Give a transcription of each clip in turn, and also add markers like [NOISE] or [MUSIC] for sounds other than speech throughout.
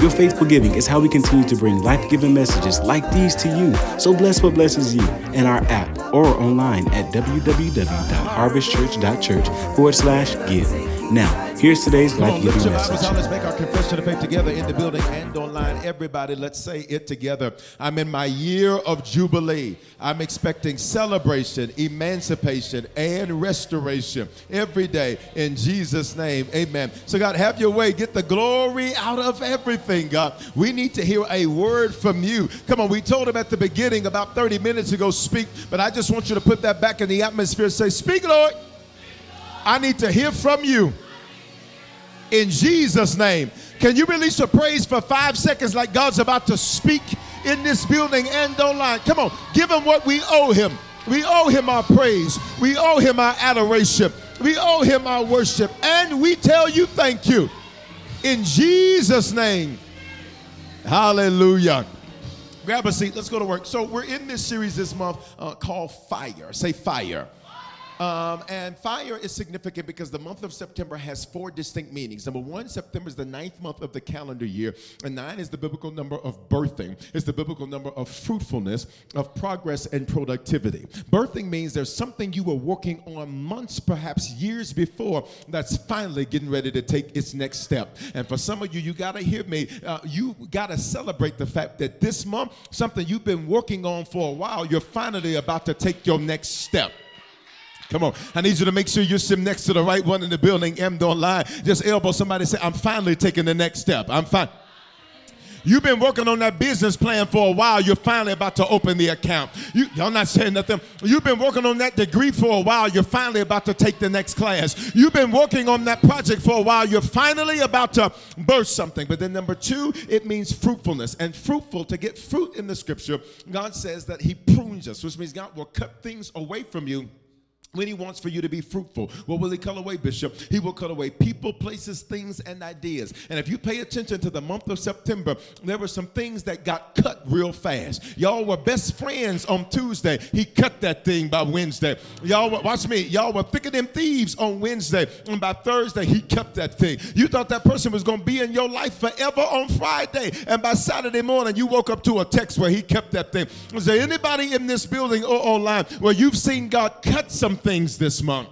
Your faithful giving is how we continue to bring life giving messages like these to you. So bless what blesses you in our app or online at www.harvestchurch.church forward slash give. Now, here's today's life giving message. Let's make our confession of faith together in the building and online. Everybody, let's say it together. I'm in my year of jubilee. I'm expecting celebration, emancipation, and restoration every day in Jesus' name. Amen. So, God, have your way. Get the glory out of everything, God. We need to hear a word from you. Come on, we told him at the beginning about 30 minutes ago, speak, but I just want you to put that back in the atmosphere. Say, Speak, Lord. I need to hear from you in Jesus' name. Can you release a praise for five seconds like God's about to speak in this building and online? Come on, give him what we owe him. We owe him our praise, we owe him our adoration, we owe him our worship, and we tell you thank you in Jesus' name. Hallelujah. Grab a seat, let's go to work. So, we're in this series this month uh, called Fire. Say fire. Um, and fire is significant because the month of September has four distinct meanings. Number one, September is the ninth month of the calendar year, and nine is the biblical number of birthing. It's the biblical number of fruitfulness, of progress, and productivity. Birthing means there's something you were working on months, perhaps years before, that's finally getting ready to take its next step. And for some of you, you got to hear me. Uh, you got to celebrate the fact that this month, something you've been working on for a while, you're finally about to take your next step. Come on. I need you to make sure you're sitting next to the right one in the building, M don't lie. Just elbow somebody say, I'm finally taking the next step. I'm fine. You've been working on that business plan for a while. You're finally about to open the account. You, y'all not saying nothing. You've been working on that degree for a while. You're finally about to take the next class. You've been working on that project for a while. You're finally about to burst something. But then number two, it means fruitfulness. And fruitful, to get fruit in the scripture, God says that He prunes us, which means God will cut things away from you when he wants for you to be fruitful. What will he cut away, Bishop? He will cut away people, places, things, and ideas. And if you pay attention to the month of September, there were some things that got cut real fast. Y'all were best friends on Tuesday. He cut that thing by Wednesday. Y'all were, watch me, y'all were thicker than thieves on Wednesday. And by Thursday, he cut that thing. You thought that person was going to be in your life forever on Friday. And by Saturday morning, you woke up to a text where he kept that thing. Is there anybody in this building or online where you've seen God cut some things this month.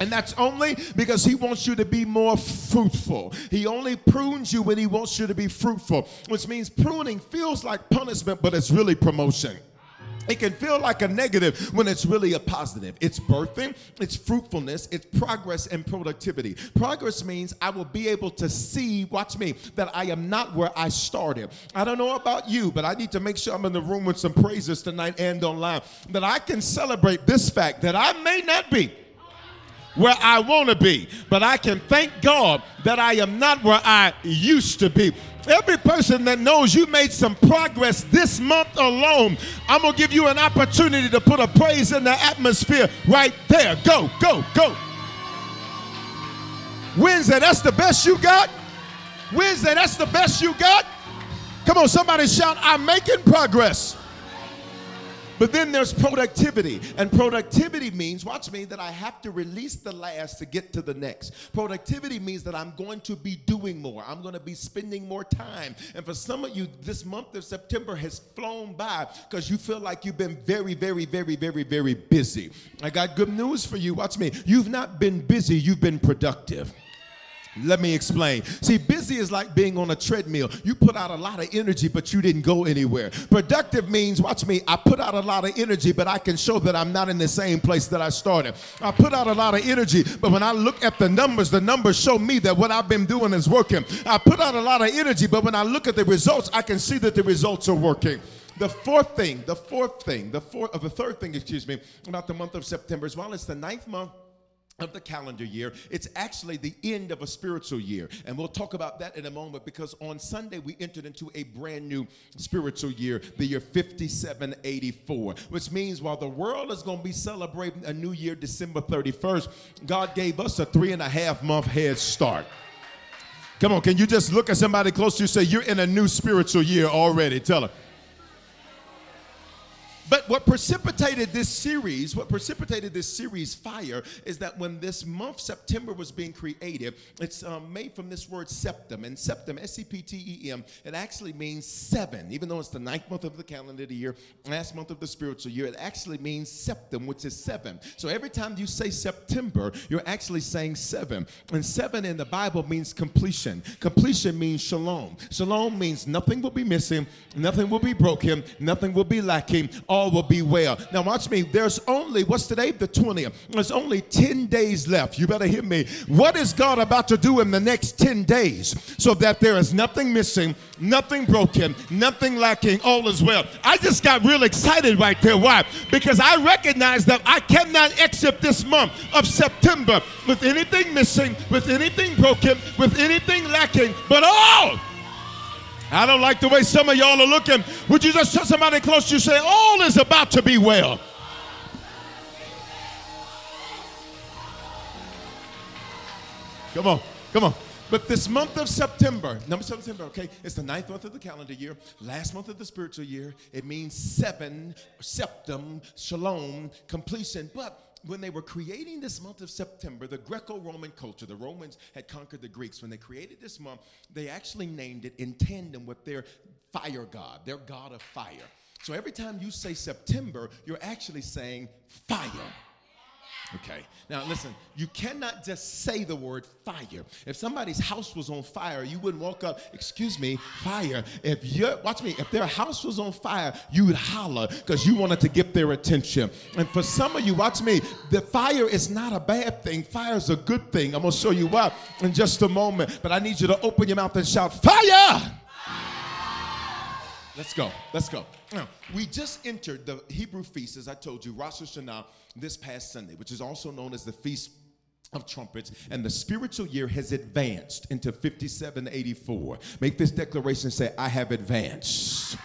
And that's only because he wants you to be more fruitful. He only prunes you when he wants you to be fruitful, which means pruning feels like punishment, but it's really promotion. It can feel like a negative when it's really a positive. It's birthing, it's fruitfulness, it's progress and productivity. Progress means I will be able to see, watch me, that I am not where I started. I don't know about you, but I need to make sure I'm in the room with some praises tonight and online, that I can celebrate this fact that I may not be where I want to be, but I can thank God that I am not where I used to be. Every person that knows you made some progress this month alone, I'm going to give you an opportunity to put a praise in the atmosphere right there. Go, go, go. Wednesday, that's the best you got? Wednesday, that's the best you got? Come on, somebody shout, I'm making progress. But then there's productivity. And productivity means, watch me, that I have to release the last to get to the next. Productivity means that I'm going to be doing more. I'm going to be spending more time. And for some of you, this month of September has flown by because you feel like you've been very, very, very, very, very busy. I got good news for you. Watch me. You've not been busy, you've been productive. Let me explain. See, busy is like being on a treadmill. You put out a lot of energy, but you didn't go anywhere. Productive means, watch me, I put out a lot of energy, but I can show that I'm not in the same place that I started. I put out a lot of energy, but when I look at the numbers, the numbers show me that what I've been doing is working. I put out a lot of energy, but when I look at the results, I can see that the results are working. The fourth thing, the fourth thing, the fourth, of the third thing, excuse me, about the month of September as well, it's the ninth month of the calendar year. It's actually the end of a spiritual year. And we'll talk about that in a moment because on Sunday we entered into a brand new spiritual year, the year 5784, which means while the world is going to be celebrating a new year December 31st, God gave us a three and a half month head start. Come on, can you just look at somebody close to you say, You're in a new spiritual year already? Tell them. But what precipitated this series, what precipitated this series fire, is that when this month, September, was being created, it's um, made from this word septum. And septum, S E P T E M, it actually means seven. Even though it's the ninth month of the calendar of the year, last month of the spiritual year, it actually means septum, which is seven. So every time you say September, you're actually saying seven. And seven in the Bible means completion. Completion means shalom. Shalom means nothing will be missing, nothing will be broken, nothing will be lacking will be well. Now, watch me. There's only, what's today? The 20th. There's only 10 days left. You better hear me. What is God about to do in the next 10 days so that there is nothing missing, nothing broken, nothing lacking, all is well? I just got real excited right there. Why? Because I recognize that I cannot exit this month of September with anything missing, with anything broken, with anything lacking, but all I don't like the way some of y'all are looking. Would you just tell somebody close to you, say, All is about to be well? Come on, come on. But this month of September, number September, okay, it's the ninth month of the calendar year, last month of the spiritual year. It means seven, septum, shalom, completion. But when they were creating this month of September, the Greco Roman culture, the Romans had conquered the Greeks. When they created this month, they actually named it in tandem with their fire god, their god of fire. So every time you say September, you're actually saying fire. Okay. Now listen, you cannot just say the word fire. If somebody's house was on fire, you wouldn't walk up, excuse me, fire. If you watch me, if their house was on fire, you would holler because you wanted to get their attention. And for some of you, watch me, the fire is not a bad thing. Fire is a good thing. I'm gonna show you why in just a moment. But I need you to open your mouth and shout, fire! Let's go. Let's go. Now, we just entered the Hebrew feast, as I told you, Rosh Hashanah, this past Sunday, which is also known as the Feast of trumpets and the spiritual year has advanced into 5784 make this declaration say i have advanced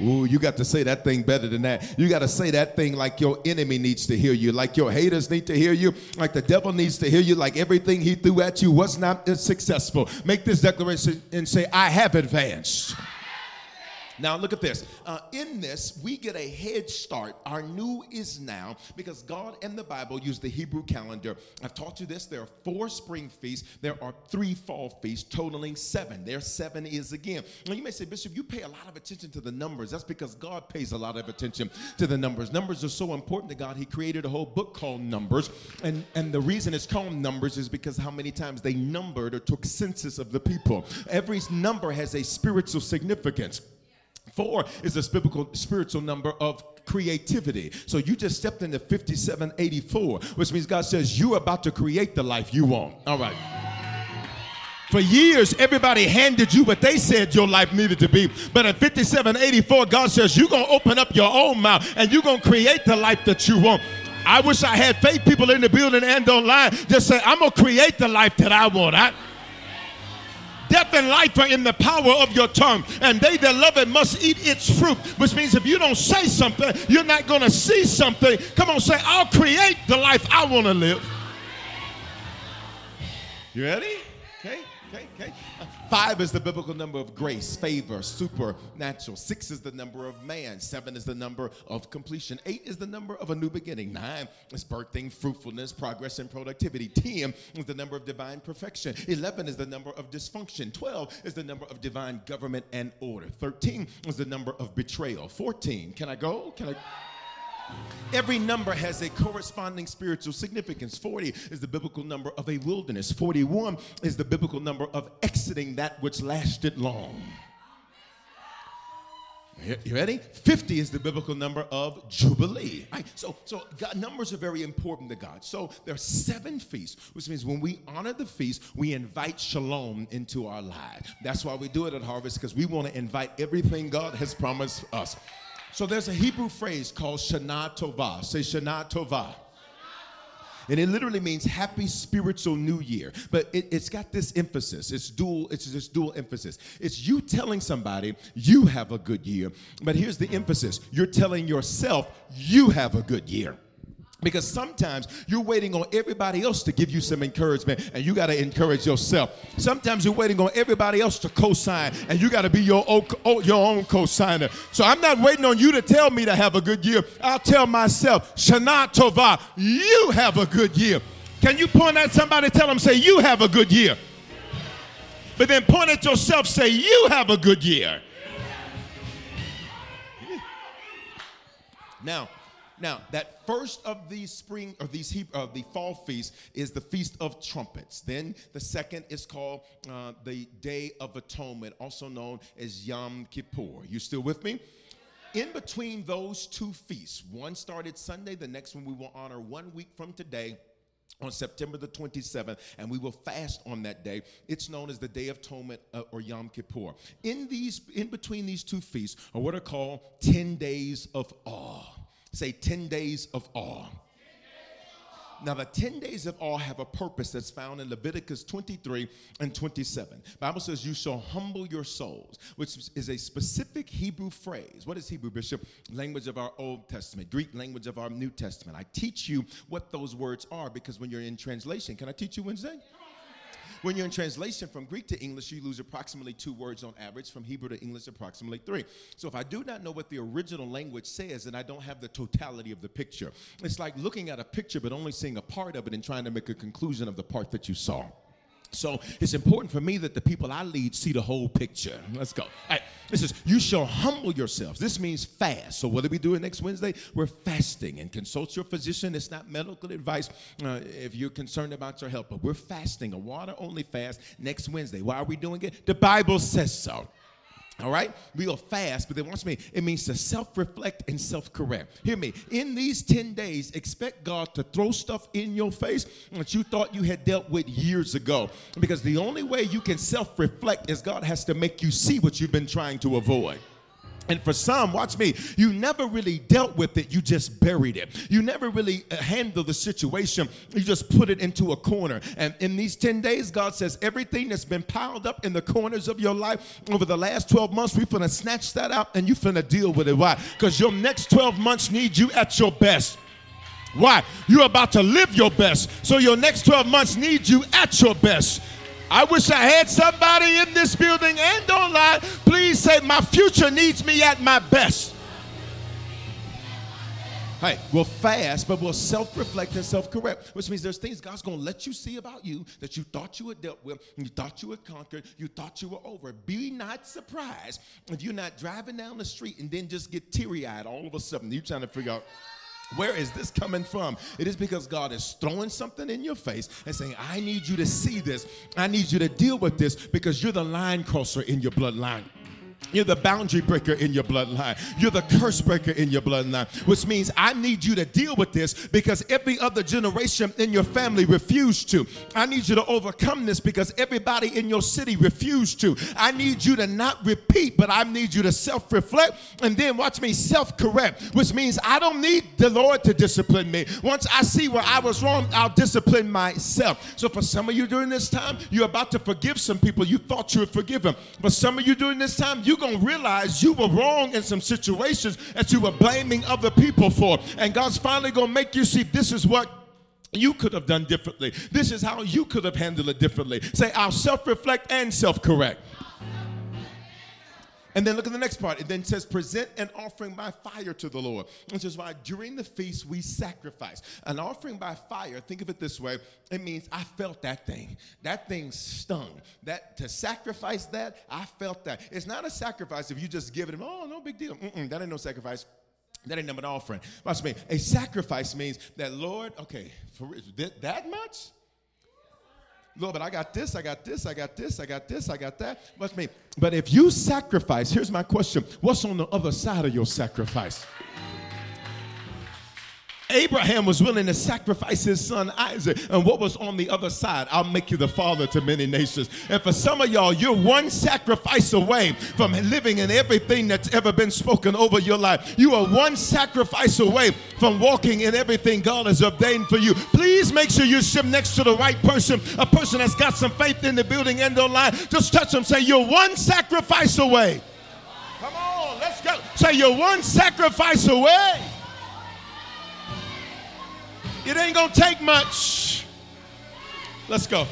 Ooh, you got to say that thing better than that. You got to say that thing like your enemy needs to hear you, like your haters need to hear you, like the devil needs to hear you, like everything he threw at you was not successful. Make this declaration and say, I have advanced. Now, look at this. Uh, in this, we get a head start. Our new is now because God and the Bible use the Hebrew calendar. I've taught you this. There are four spring feasts, there are three fall feasts, totaling seven. There, seven is again. Now, you may say, Bishop, you pay a lot of attention to the numbers. That's because God pays a lot of attention to the numbers. Numbers are so important to God, He created a whole book called Numbers. And, and the reason it's called Numbers is because how many times they numbered or took census of the people. Every number has a spiritual significance. Four is a biblical spiritual number of creativity. So you just stepped into 5784, which means God says you're about to create the life you want. All right. For years, everybody handed you what they said your life needed to be. But at 5784, God says you're going to open up your own mouth and you're going to create the life that you want. I wish I had faith people in the building and online. Just say, I'm going to create the life that I want. I, Death and life are in the power of your tongue, and they that love it must eat its fruit. Which means if you don't say something, you're not going to see something. Come on, say, I'll create the life I want to live. You ready? Okay, okay, okay. Five is the biblical number of grace, favor, supernatural. Six is the number of man. Seven is the number of completion. Eight is the number of a new beginning. Nine is birthing, fruitfulness, progress, and productivity. Ten is the number of divine perfection. Eleven is the number of dysfunction. Twelve is the number of divine government and order. Thirteen is the number of betrayal. Fourteen, can I go? Can I? Every number has a corresponding spiritual significance. 40 is the biblical number of a wilderness. 41 is the biblical number of exiting that which lasted long. You ready? 50 is the biblical number of Jubilee. Right? So, so God, numbers are very important to God. So there are seven feasts, which means when we honor the feast, we invite shalom into our lives. That's why we do it at Harvest, because we want to invite everything God has promised us. So there's a Hebrew phrase called Shana Tova. Say Shana Tova. And it literally means happy spiritual new year. But it, has got this emphasis. It's dual, it's this dual emphasis. It's you telling somebody you have a good year. But here's the emphasis. You're telling yourself you have a good year. Because sometimes you're waiting on everybody else to give you some encouragement and you got to encourage yourself. Sometimes you're waiting on everybody else to co sign and you got to be your own, oh, your own co signer. So I'm not waiting on you to tell me to have a good year. I'll tell myself, Shana Tova, you have a good year. Can you point at somebody, tell them, say, you have a good year? But then point at yourself, say, you have a good year. Now, now, that first of these spring or these uh, the fall feasts is the feast of trumpets. Then the second is called uh, the Day of Atonement, also known as Yom Kippur. You still with me? In between those two feasts, one started Sunday, the next one we will honor one week from today on September the 27th, and we will fast on that day. It's known as the Day of Atonement uh, or Yom Kippur. In these, in between these two feasts, are what are called 10 days of awe. Say 10 days of awe. Now, the 10 days of awe have a purpose that's found in Leviticus 23 and 27. Bible says, You shall humble your souls, which is a specific Hebrew phrase. What is Hebrew, Bishop? Language of our Old Testament, Greek language of our New Testament. I teach you what those words are because when you're in translation, can I teach you Wednesday? When you're in translation from Greek to English, you lose approximately two words on average. From Hebrew to English, approximately three. So if I do not know what the original language says, then I don't have the totality of the picture. It's like looking at a picture but only seeing a part of it and trying to make a conclusion of the part that you saw. So it's important for me that the people I lead see the whole picture. Let's go. All right. This is, you shall humble yourselves. This means fast. So what are we doing next Wednesday? We're fasting and consult your physician. It's not medical advice uh, if you're concerned about your health, but we're fasting, a water only fast next Wednesday. Why are we doing it? The Bible says so. All right? We will fast, but then watch me. It means to self reflect and self correct. Hear me. In these 10 days, expect God to throw stuff in your face that you thought you had dealt with years ago. Because the only way you can self reflect is God has to make you see what you've been trying to avoid. And for some, watch me, you never really dealt with it, you just buried it. You never really uh, handled the situation, you just put it into a corner. And in these 10 days, God says, everything that's been piled up in the corners of your life over the last 12 months, we're gonna snatch that out and you're gonna deal with it. Why? Because your next 12 months need you at your best. Why? You're about to live your best. So your next 12 months need you at your best. I wish I had somebody in this building and online. Please say, My future needs me at my best. Hey, we'll fast, but we'll self reflect and self correct, which means there's things God's to let you see about you that you thought you had dealt with, you thought you had conquered, you thought you were over. Be not surprised if you're not driving down the street and then just get teary eyed all of a sudden. You're trying to figure out. Where is this coming from? It is because God is throwing something in your face and saying, I need you to see this. I need you to deal with this because you're the line crosser in your bloodline. You're the boundary breaker in your bloodline. You're the curse breaker in your bloodline, which means I need you to deal with this because every other generation in your family refused to. I need you to overcome this because everybody in your city refused to. I need you to not repeat, but I need you to self reflect and then watch me self correct, which means I don't need the Lord to discipline me. Once I see where I was wrong, I'll discipline myself. So for some of you during this time, you're about to forgive some people you thought you would forgive them. But some of you during this time, you're going to realize you were wrong in some situations that you were blaming other people for. And God's finally going to make you see this is what you could have done differently. This is how you could have handled it differently. Say, I'll self reflect and self correct. And then look at the next part. It then says, present an offering by fire to the Lord. Which is why during the feast we sacrifice. An offering by fire, think of it this way it means I felt that thing. That thing stung. That to sacrifice that, I felt that. It's not a sacrifice if you just give it, oh, no big deal. Mm-mm, that ain't no sacrifice. That ain't an offering. Watch me. A sacrifice means that, Lord, okay, for that much? Lord, but I got this, I got this, I got this, I got this, I got that. Watch me. But if you sacrifice, here's my question what's on the other side of your sacrifice? Abraham was willing to sacrifice his son Isaac. And what was on the other side? I'll make you the father to many nations. And for some of y'all, you're one sacrifice away from living in everything that's ever been spoken over your life. You are one sacrifice away from walking in everything God has ordained for you. Please make sure you sit next to the right person, a person that's got some faith in the building and online. Just touch them, say, You're one sacrifice away. Come on, let's go. Say, You're one sacrifice away. It ain't gonna take much. Let's go.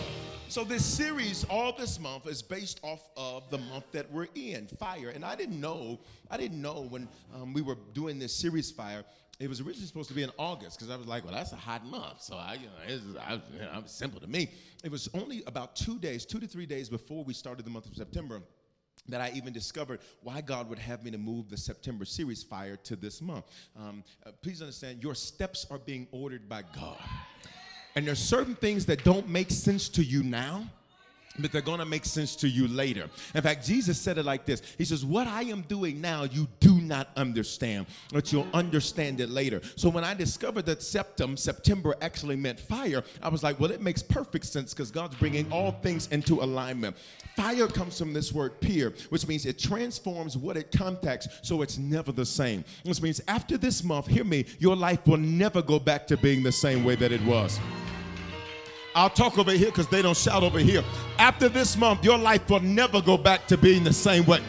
So this series, all this month, is based off of the month that we're in, fire. And I didn't know, I didn't know when um, we were doing this series, fire. It was originally supposed to be in August because I was like, well, that's a hot month. So I, you know, it's, I, you know, simple to me. It was only about two days, two to three days before we started the month of September that I even discovered why God would have me to move the September series fire to this month. Um, uh, please understand, your steps are being ordered by God. And there's certain things that don't make sense to you now but they're going to make sense to you later. In fact, Jesus said it like this He says, What I am doing now, you do not understand, but you'll understand it later. So when I discovered that septum, September actually meant fire, I was like, Well, it makes perfect sense because God's bringing all things into alignment. Fire comes from this word peer, which means it transforms what it contacts so it's never the same. Which means after this month, hear me, your life will never go back to being the same way that it was. I'll talk over here because they don't shout over here. After this month, your life will never go back to being the same way.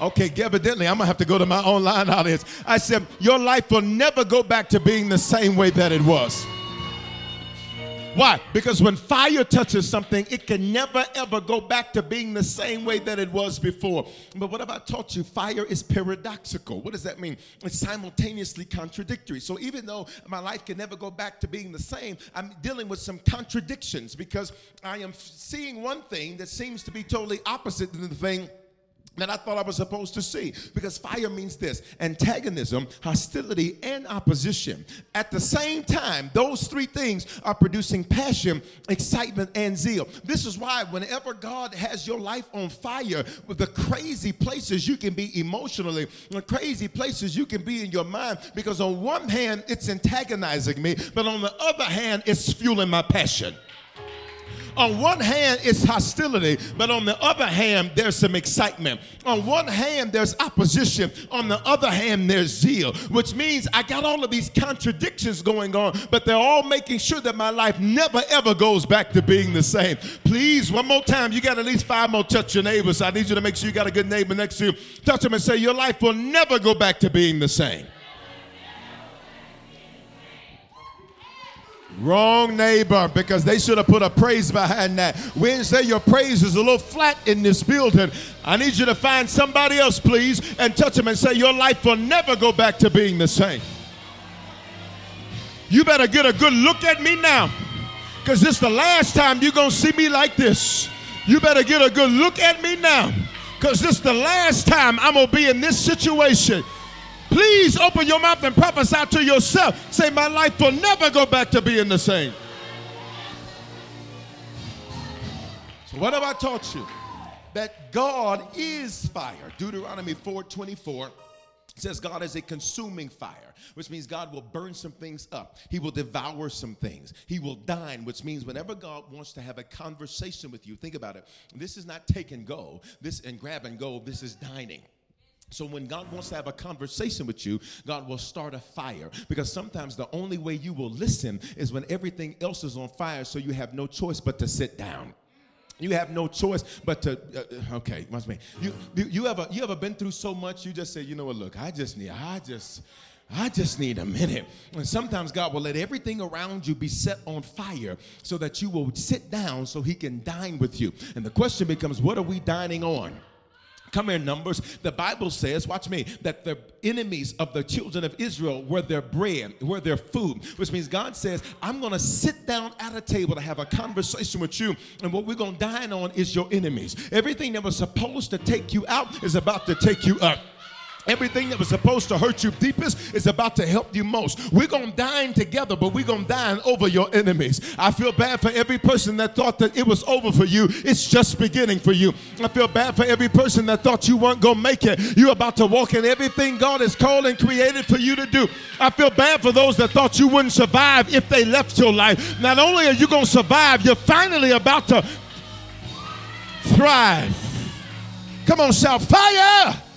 Okay, evidently, I'm gonna have to go to my online audience. I said, Your life will never go back to being the same way that it was. Why? Because when fire touches something, it can never ever go back to being the same way that it was before. But what have I taught you? Fire is paradoxical. What does that mean? It's simultaneously contradictory. So even though my life can never go back to being the same, I'm dealing with some contradictions because I am seeing one thing that seems to be totally opposite than the thing that I thought I was supposed to see. Because fire means this antagonism, hostility, and opposition. At the same time, those three things are producing passion, excitement, and zeal. This is why, whenever God has your life on fire, with the crazy places you can be emotionally, the crazy places you can be in your mind, because on one hand, it's antagonizing me, but on the other hand, it's fueling my passion. On one hand, it's hostility, but on the other hand, there's some excitement. On one hand, there's opposition. On the other hand, there's zeal, which means I got all of these contradictions going on, but they're all making sure that my life never ever goes back to being the same. Please, one more time, you got at least five more touch your neighbors. I need you to make sure you got a good neighbor next to you. Touch them and say, Your life will never go back to being the same. Wrong neighbor, because they should have put a praise behind that. Wednesday, your praise is a little flat in this building. I need you to find somebody else, please, and touch them and say, Your life will never go back to being the same. You better get a good look at me now, because this is the last time you're going to see me like this. You better get a good look at me now, because this is the last time I'm going to be in this situation. Please open your mouth and prophesy to yourself. Say, My life will never go back to being the same. So, what have I taught you? that God is fire. Deuteronomy 4:24 says God is a consuming fire, which means God will burn some things up. He will devour some things. He will dine, which means whenever God wants to have a conversation with you, think about it. This is not take and go. This and grab and go. This is dining. So when God wants to have a conversation with you, God will start a fire because sometimes the only way you will listen is when everything else is on fire so you have no choice but to sit down. You have no choice but to. Uh, okay, must be. You, you you ever you ever been through so much you just say you know what look I just need I just I just need a minute. And sometimes God will let everything around you be set on fire so that you will sit down so He can dine with you. And the question becomes, what are we dining on? Come here, Numbers. The Bible says, watch me, that the enemies of the children of Israel were their bread, were their food, which means God says, I'm going to sit down at a table to have a conversation with you, and what we're going to dine on is your enemies. Everything that was supposed to take you out is about to take you up. Everything that was supposed to hurt you deepest is about to help you most. We're going to dine together, but we're going to dine over your enemies. I feel bad for every person that thought that it was over for you. It's just beginning for you. I feel bad for every person that thought you weren't going to make it. You're about to walk in everything God has called and created for you to do. I feel bad for those that thought you wouldn't survive if they left your life. Not only are you going to survive, you're finally about to thrive. Come on, shout fire!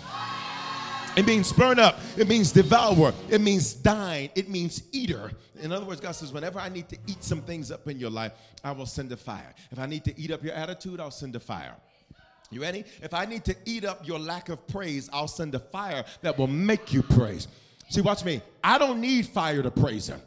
It means burn up. It means devour. It means dine. It means eater. In other words, God says, whenever I need to eat some things up in your life, I will send a fire. If I need to eat up your attitude, I'll send a fire. You ready? If I need to eat up your lack of praise, I'll send a fire that will make you praise. See, watch me. I don't need fire to praise Him.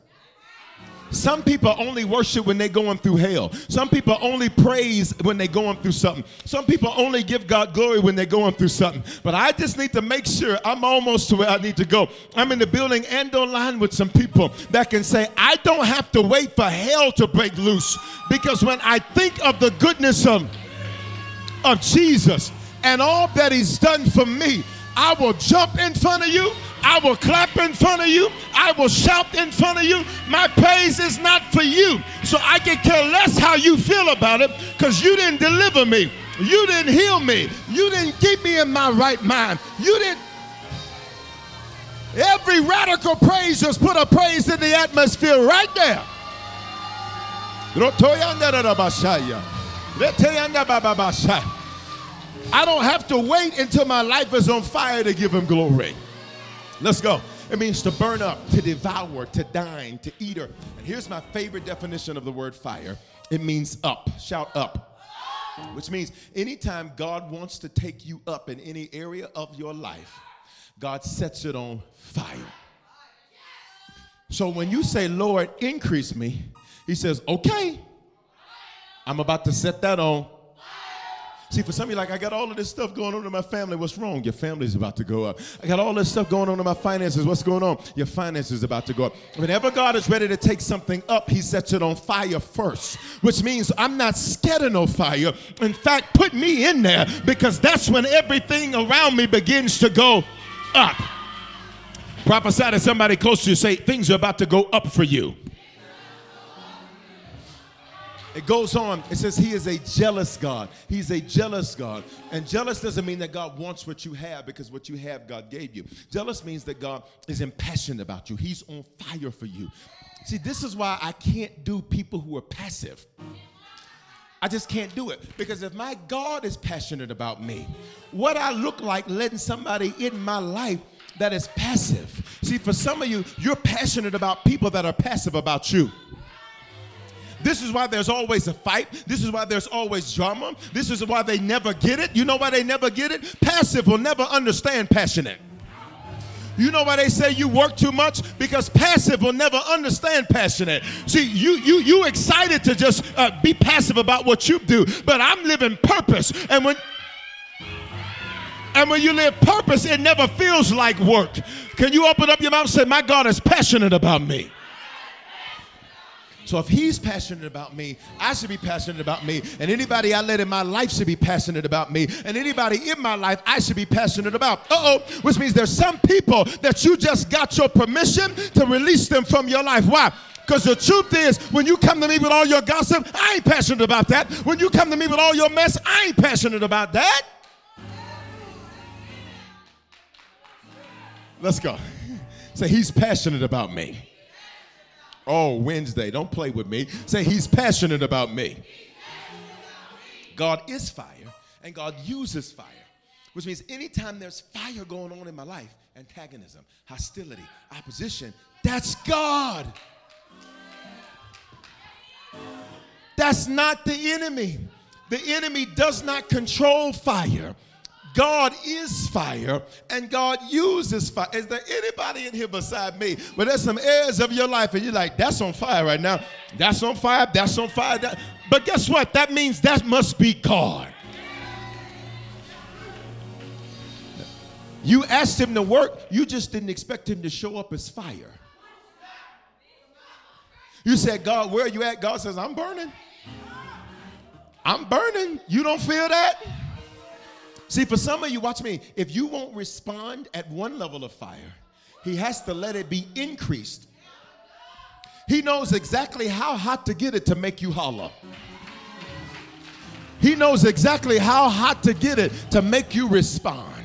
Some people only worship when they're going through hell. Some people only praise when they're going through something. Some people only give God glory when they're going through something. But I just need to make sure I'm almost to where I need to go. I'm in the building and online with some people that can say, I don't have to wait for hell to break loose. Because when I think of the goodness of, of Jesus and all that He's done for me, I will jump in front of you. I will clap in front of you. I will shout in front of you. My praise is not for you. So I can care less how you feel about it because you didn't deliver me. You didn't heal me. You didn't keep me in my right mind. You didn't. Every radical praise just put a praise in the atmosphere right there. I don't have to wait until my life is on fire to give him glory. Let's go. It means to burn up, to devour, to dine, to eat. And here's my favorite definition of the word fire it means up. Shout up. Which means anytime God wants to take you up in any area of your life, God sets it on fire. So when you say, Lord, increase me, He says, okay, I'm about to set that on See, for some of you, like, I got all of this stuff going on in my family. What's wrong? Your family's about to go up. I got all this stuff going on in my finances. What's going on? Your finances about to go up. Whenever God is ready to take something up, He sets it on fire first, which means I'm not scared of no fire. In fact, put me in there because that's when everything around me begins to go up. Prophesy to somebody close to you, say, things are about to go up for you. It goes on. It says he is a jealous God. He's a jealous God. And jealous doesn't mean that God wants what you have because what you have, God gave you. Jealous means that God is impassioned about you, He's on fire for you. See, this is why I can't do people who are passive. I just can't do it because if my God is passionate about me, what I look like letting somebody in my life that is passive. See, for some of you, you're passionate about people that are passive about you. This is why there's always a fight. This is why there's always drama. This is why they never get it. You know why they never get it? Passive will never understand passionate. You know why they say you work too much? Because passive will never understand passionate. See, you you you excited to just uh, be passive about what you do, but I'm living purpose. And when and when you live purpose, it never feels like work. Can you open up your mouth and say, "My God is passionate about me"? So if he's passionate about me, I should be passionate about me. And anybody I let in my life should be passionate about me. And anybody in my life, I should be passionate about. Uh oh, which means there's some people that you just got your permission to release them from your life. Why? Because the truth is, when you come to me with all your gossip, I ain't passionate about that. When you come to me with all your mess, I ain't passionate about that. Let's go. [LAUGHS] Say, He's passionate about me. Oh, Wednesday, don't play with me. Say, He's passionate about me. God is fire, and God uses fire, which means anytime there's fire going on in my life, antagonism, hostility, opposition, that's God. That's not the enemy. The enemy does not control fire. God is fire and God uses fire. Is there anybody in here beside me? But there's some areas of your life and you're like, that's on fire right now. That's on fire. That's on fire. That. But guess what? That means that must be God. You asked him to work, you just didn't expect him to show up as fire. You said, God, where are you at? God says, I'm burning. I'm burning. You don't feel that? See, for some of you, watch me. If you won't respond at one level of fire, he has to let it be increased. He knows exactly how hot to get it to make you holler. He knows exactly how hot to get it to make you respond.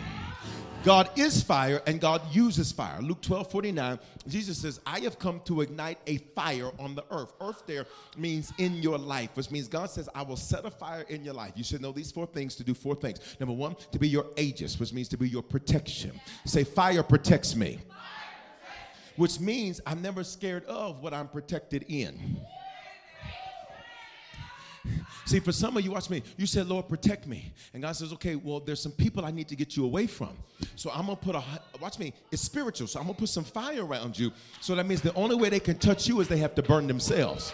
God is fire and God uses fire. Luke 12 49, Jesus says, I have come to ignite a fire on the earth. Earth there means in your life, which means God says, I will set a fire in your life. You should know these four things to do four things. Number one, to be your aegis, which means to be your protection. Say, fire protects me, which means I'm never scared of what I'm protected in. See, for some of you, watch me. You said, Lord, protect me. And God says, okay, well, there's some people I need to get you away from. So I'm going to put a, watch me, it's spiritual. So I'm going to put some fire around you. So that means the only way they can touch you is they have to burn themselves.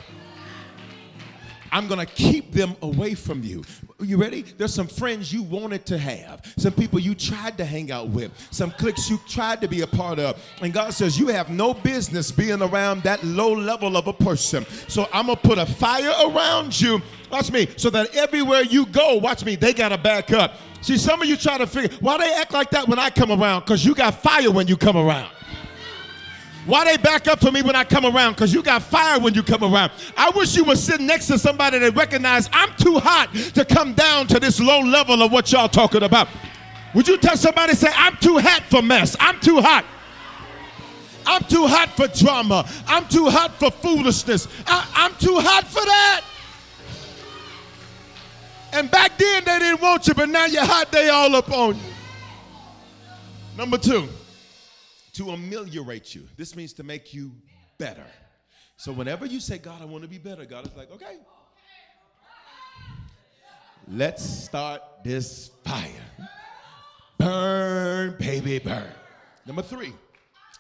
I'm going to keep them away from you. You ready? There's some friends you wanted to have, some people you tried to hang out with, some cliques you tried to be a part of. And God says, You have no business being around that low level of a person. So I'm going to put a fire around you. Watch me. So that everywhere you go, watch me, they got to back up. See, some of you try to figure why they act like that when I come around, because you got fire when you come around. Why they back up for me when I come around? Because you got fire when you come around. I wish you were sitting next to somebody that recognized I'm too hot to come down to this low level of what y'all talking about. Would you tell somebody, say, I'm too hot for mess. I'm too hot. I'm too hot for drama. I'm too hot for foolishness. I, am too hot for that. And back then they didn't want you, but now you're hot, they all up on you. Number two to ameliorate you. This means to make you better. So whenever you say, God, I want to be better, God is like, okay. Let's start this fire. Burn, baby, burn. Number three,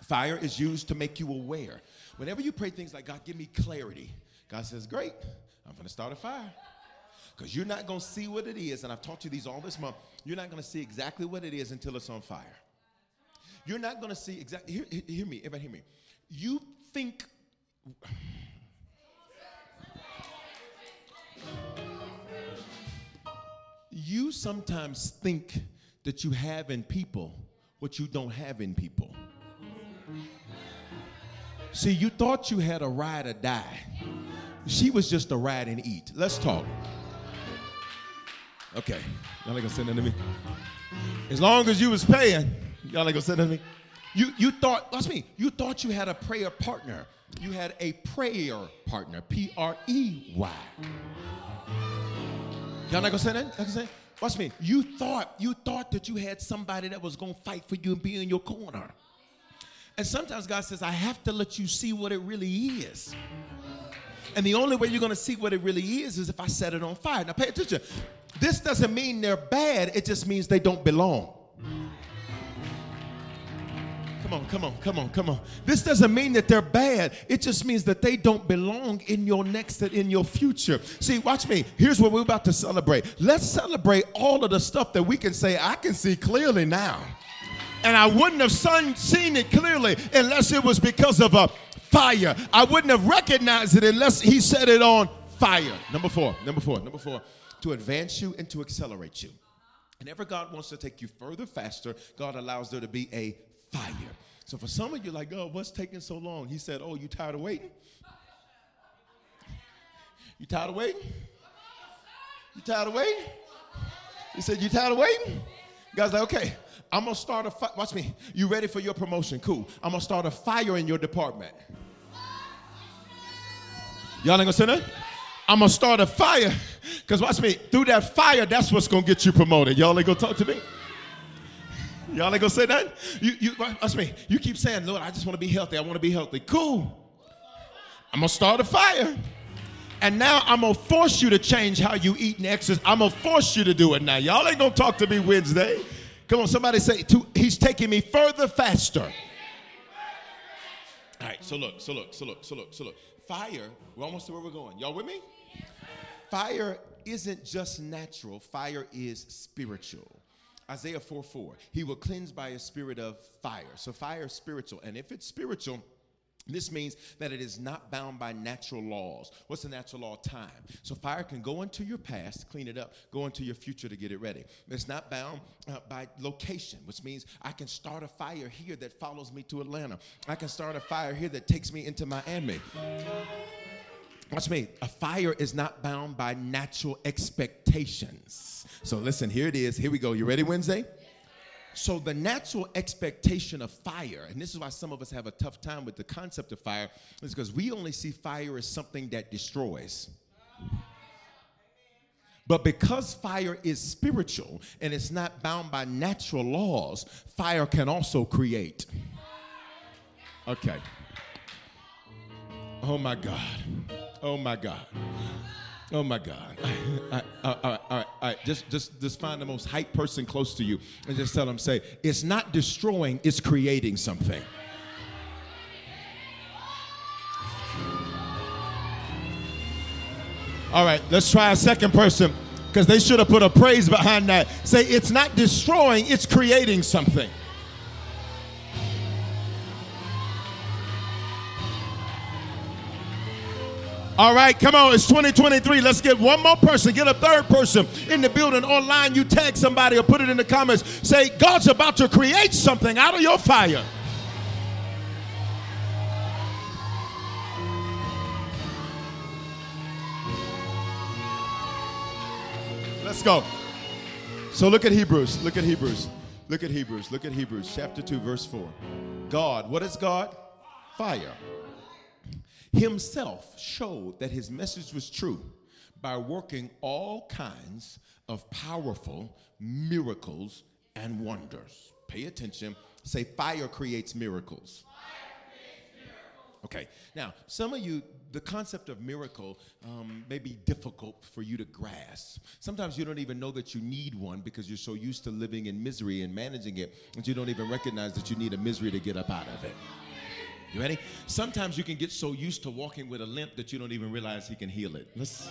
fire is used to make you aware. Whenever you pray things like, God, give me clarity, God says, Great, I'm going to start a fire. Because you're not going to see what it is, and I've taught you these all this month. You're not going to see exactly what it is until it's on fire. You're not going to see exactly. Hear, hear me, everybody, hear me. You think. You sometimes think that you have in people what you don't have in people. See, you thought you had a ride or die. She was just a ride and eat. Let's talk. Okay. Y'all ain't gonna say nothing to me. As long as you was paying, Y'all ain't gonna say nothing. You you thought, watch me, you thought you had a prayer partner. You had a prayer partner, P-R-E-Y. Y'all not gonna say that? Not say? Watch me. You thought you thought that you had somebody that was gonna fight for you and be in your corner. And sometimes God says, I have to let you see what it really is. And the only way you're gonna see what it really is is if I set it on fire. Now pay attention. This doesn't mean they're bad, it just means they don't belong. Come on, come on, come on, come on. This doesn't mean that they're bad. It just means that they don't belong in your next and in your future. See, watch me. Here's what we're about to celebrate. Let's celebrate all of the stuff that we can say, I can see clearly now. And I wouldn't have seen it clearly unless it was because of a fire. I wouldn't have recognized it unless he set it on fire. Number four, number four, number four, to advance you and to accelerate you. Whenever God wants to take you further, faster, God allows there to be a fire. So for some of you, like, oh, what's taking so long? He said, oh, you tired of waiting? You tired of waiting? You tired of waiting? He said, You tired of waiting? God's like, Okay, I'm gonna start a fire. Watch me. You ready for your promotion? Cool. I'm gonna start a fire in your department. Y'all ain't gonna say that? I'm gonna start a fire. Because watch me, through that fire, that's what's gonna get you promoted. Y'all ain't gonna talk to me? Y'all ain't gonna say that? You, you, watch me. You keep saying, Lord, I just wanna be healthy. I wanna be healthy. Cool. I'm gonna start a fire. And now I'm gonna force you to change how you eat and exercise. I'm gonna force you to do it now. Y'all ain't gonna talk to me Wednesday. Come on, somebody say, to, He's taking me further faster. All right, so look, so look, so look, so look, so look. Fire, we're almost to where we're going. Y'all with me? Fire isn't just natural, fire is spiritual. Isaiah 4 4. He will cleanse by a spirit of fire. So fire is spiritual. And if it's spiritual, this means that it is not bound by natural laws. What's the natural law? Time. So fire can go into your past, clean it up, go into your future to get it ready. It's not bound uh, by location, which means I can start a fire here that follows me to Atlanta. I can start a fire here that takes me into Miami. Watch me. A fire is not bound by natural expectations. So listen, here it is. Here we go. You ready, Wednesday? So the natural expectation of fire, and this is why some of us have a tough time with the concept of fire, is because we only see fire as something that destroys. But because fire is spiritual and it's not bound by natural laws, fire can also create. Okay. Oh my God. Oh my God. Oh my God. all, right, all, right, all right. Just, just, just find the most hype person close to you and just tell them, say, it's not destroying, it's creating something. All right, let's try a second person because they should have put a praise behind that. Say, it's not destroying, it's creating something. All right, come on. It's 2023. Let's get one more person. Get a third person in the building online. You tag somebody or put it in the comments. Say, God's about to create something out of your fire. Let's go. So look at Hebrews. Look at Hebrews. Look at Hebrews. Look at Hebrews chapter 2, verse 4. God, what is God? Fire himself showed that his message was true by working all kinds of powerful miracles and wonders. Pay attention. Say, fire creates miracles. Fire creates miracles. Okay, now some of you, the concept of miracle um, may be difficult for you to grasp. Sometimes you don't even know that you need one because you're so used to living in misery and managing it that you don't even recognize that you need a misery to get up out of it. You ready? Sometimes you can get so used to walking with a limp that you don't even realize He can heal it. Let's,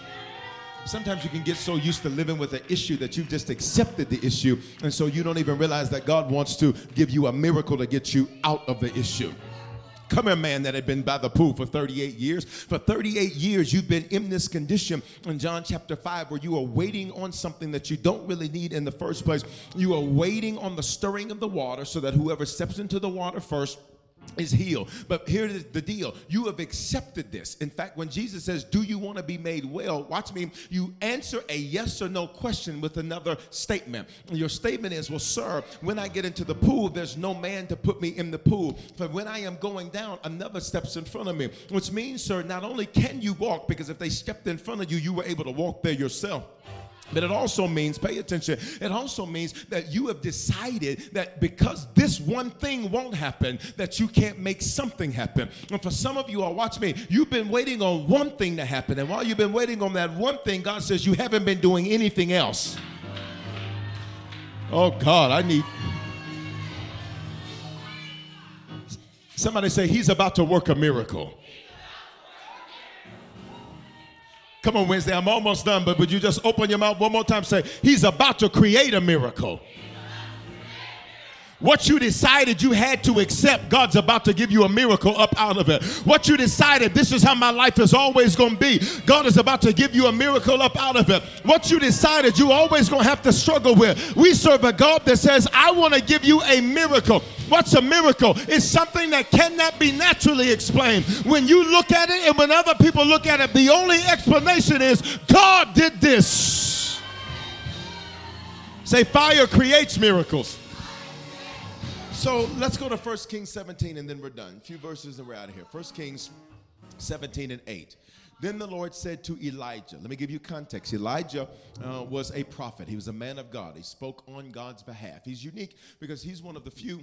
sometimes you can get so used to living with an issue that you've just accepted the issue, and so you don't even realize that God wants to give you a miracle to get you out of the issue. Come here, man that had been by the pool for 38 years. For 38 years, you've been in this condition in John chapter 5 where you are waiting on something that you don't really need in the first place. You are waiting on the stirring of the water so that whoever steps into the water first is healed. But here's the deal you have accepted this. In fact, when Jesus says, Do you want to be made well? Watch me. You answer a yes or no question with another statement. Your statement is, Well, sir, when I get into the pool, there's no man to put me in the pool. But when I am going down, another steps in front of me. Which means, sir, not only can you walk, because if they stepped in front of you, you were able to walk there yourself. But it also means, pay attention, it also means that you have decided that because this one thing won't happen, that you can't make something happen. And for some of you all, watch me, you've been waiting on one thing to happen. And while you've been waiting on that one thing, God says you haven't been doing anything else. Oh God, I need. Somebody say, He's about to work a miracle. Come on, Wednesday. I'm almost done, but would you just open your mouth one more time? Say, He's about to create a miracle. What you decided you had to accept, God's about to give you a miracle up out of it. What you decided, this is how my life is always going to be, God is about to give you a miracle up out of it. What you decided you always going to have to struggle with. We serve a God that says, I want to give you a miracle. What's a miracle? It's something that cannot be naturally explained. When you look at it and when other people look at it, the only explanation is God did this. Say, fire creates miracles. So let's go to 1 Kings 17 and then we're done. A few verses and we're out of here. 1 Kings 17 and 8. Then the Lord said to Elijah, let me give you context. Elijah uh, was a prophet, he was a man of God. He spoke on God's behalf. He's unique because he's one of the few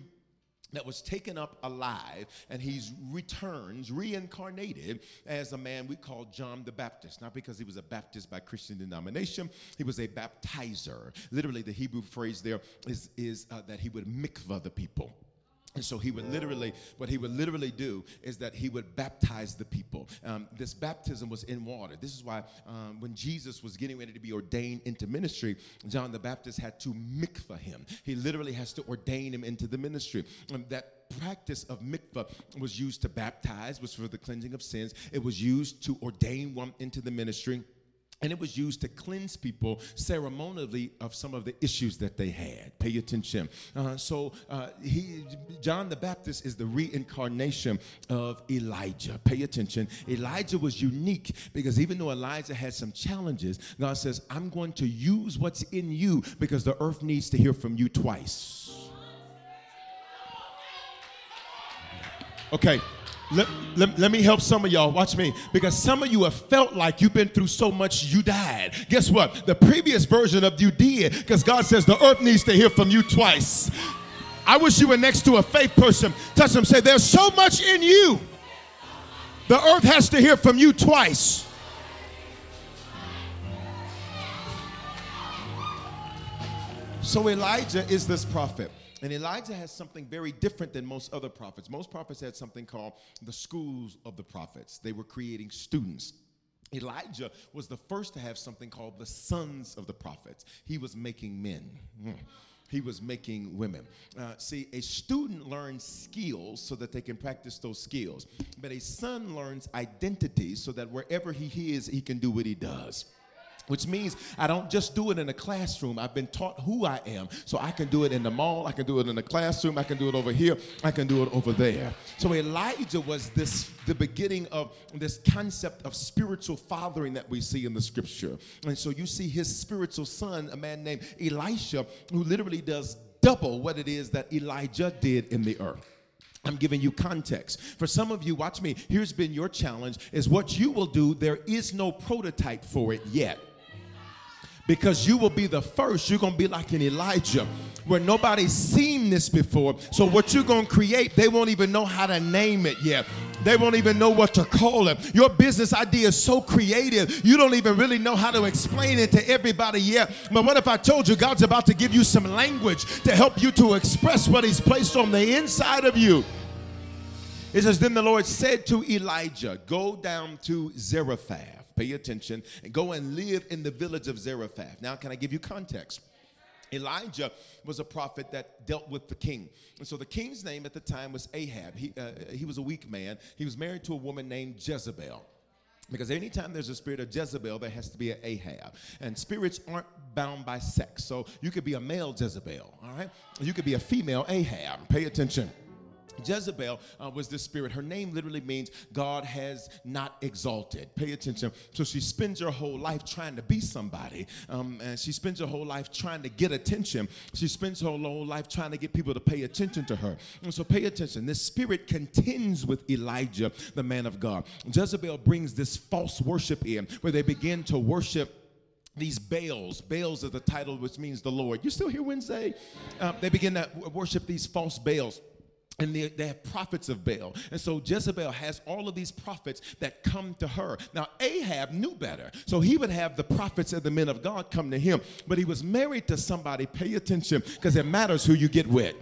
that was taken up alive and he's returns reincarnated as a man we call john the baptist. Not because he was a baptist by christian denomination he was a baptizer. Literally the hebrew phrase there is, is uh, that he would mikvah the people and so he would literally, what he would literally do is that he would baptize the people. Um, this baptism was in water. This is why um, when Jesus was getting ready to be ordained into ministry, John the Baptist had to mikvah him. He literally has to ordain him into the ministry. Um, that practice of mikvah was used to baptize, was for the cleansing of sins. It was used to ordain one into the ministry and it was used to cleanse people ceremonially of some of the issues that they had. Pay attention. Uh, so uh, he, John the Baptist is the reincarnation of Elijah. Pay attention. Elijah was unique because even though Elijah had some challenges, God says, "I'm going to use what's in you because the earth needs to hear from you twice." Okay, let, let, let, me help some of y'all. Watch me. Because some of you have felt like you've been through so much you died. Guess what? The previous version of you did because God says the earth needs to hear from you twice. I wish you were next to a faith person. Touch them, say, There's so much in you. The earth has to hear from you twice. So Elijah is this prophet. And Elijah has something very different than most other prophets. Most prophets had something called the schools of the prophets, they were creating students. Elijah was the first to have something called the sons of the prophets. He was making men. Hmm. He was making women. Uh, see, a student learns skills so that they can practice those skills, but a son learns identity so that wherever he is, he can do what he does which means I don't just do it in a classroom. I've been taught who I am. So I can do it in the mall, I can do it in the classroom, I can do it over here, I can do it over there. So Elijah was this the beginning of this concept of spiritual fathering that we see in the scripture. And so you see his spiritual son, a man named Elisha, who literally does double what it is that Elijah did in the earth. I'm giving you context. For some of you, watch me. Here's been your challenge is what you will do. There is no prototype for it yet because you will be the first. You're going to be like an Elijah where nobody's seen this before. So, what you're going to create, they won't even know how to name it yet. They won't even know what to call it. Your business idea is so creative, you don't even really know how to explain it to everybody yet. But what if I told you God's about to give you some language to help you to express what He's placed on the inside of you? It says, Then the Lord said to Elijah, Go down to Zarephath pay attention, and go and live in the village of Zarephath. Now, can I give you context? Elijah was a prophet that dealt with the king. And so the king's name at the time was Ahab. He, uh, he was a weak man. He was married to a woman named Jezebel. Because anytime there's a spirit of Jezebel, there has to be an Ahab. And spirits aren't bound by sex. So you could be a male Jezebel, all right? You could be a female Ahab. Pay attention. Jezebel uh, was this spirit. Her name literally means God has not exalted. Pay attention. So she spends her whole life trying to be somebody. Um, and she spends her whole life trying to get attention. She spends her whole life trying to get people to pay attention to her. And so pay attention. This spirit contends with Elijah, the man of God. Jezebel brings this false worship in where they begin to worship these Baals. Baals is the title, which means the Lord. You still here Wednesday? Uh, they begin to worship these false Baals and they, they, have prophets of Baal. And so Jezebel has all of these prophets that come to her. Now, Ahab knew better. So he would have the prophets and the men of God come to him. But he was married to somebody, pay attention, because it matters who you get with.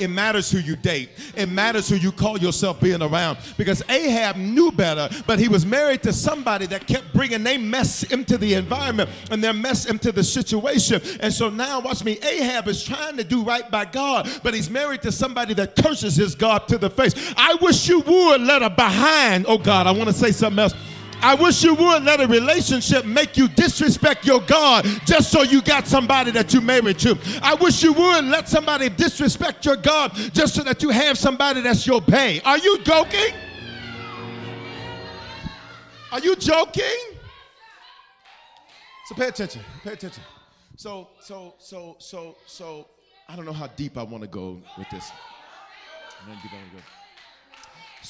It matters who you date. It matters who you call yourself being around. Because Ahab knew better, but he was married to somebody that kept bringing their mess into the environment and their mess into the situation. And so now, watch me, Ahab is trying to do right by God, but he's married to somebody that curses his God to the face. I wish you would let her behind. Oh God, I want to say something else. I wish you would let a relationship make you disrespect your God just so you got somebody that you married to. I wish you would let somebody disrespect your God just so that you have somebody that's your pay. Are you joking? Are you joking? So pay attention. Pay attention. So, so, so, so, so, I don't know how deep I want to go with this. I don't know how deep I want to go.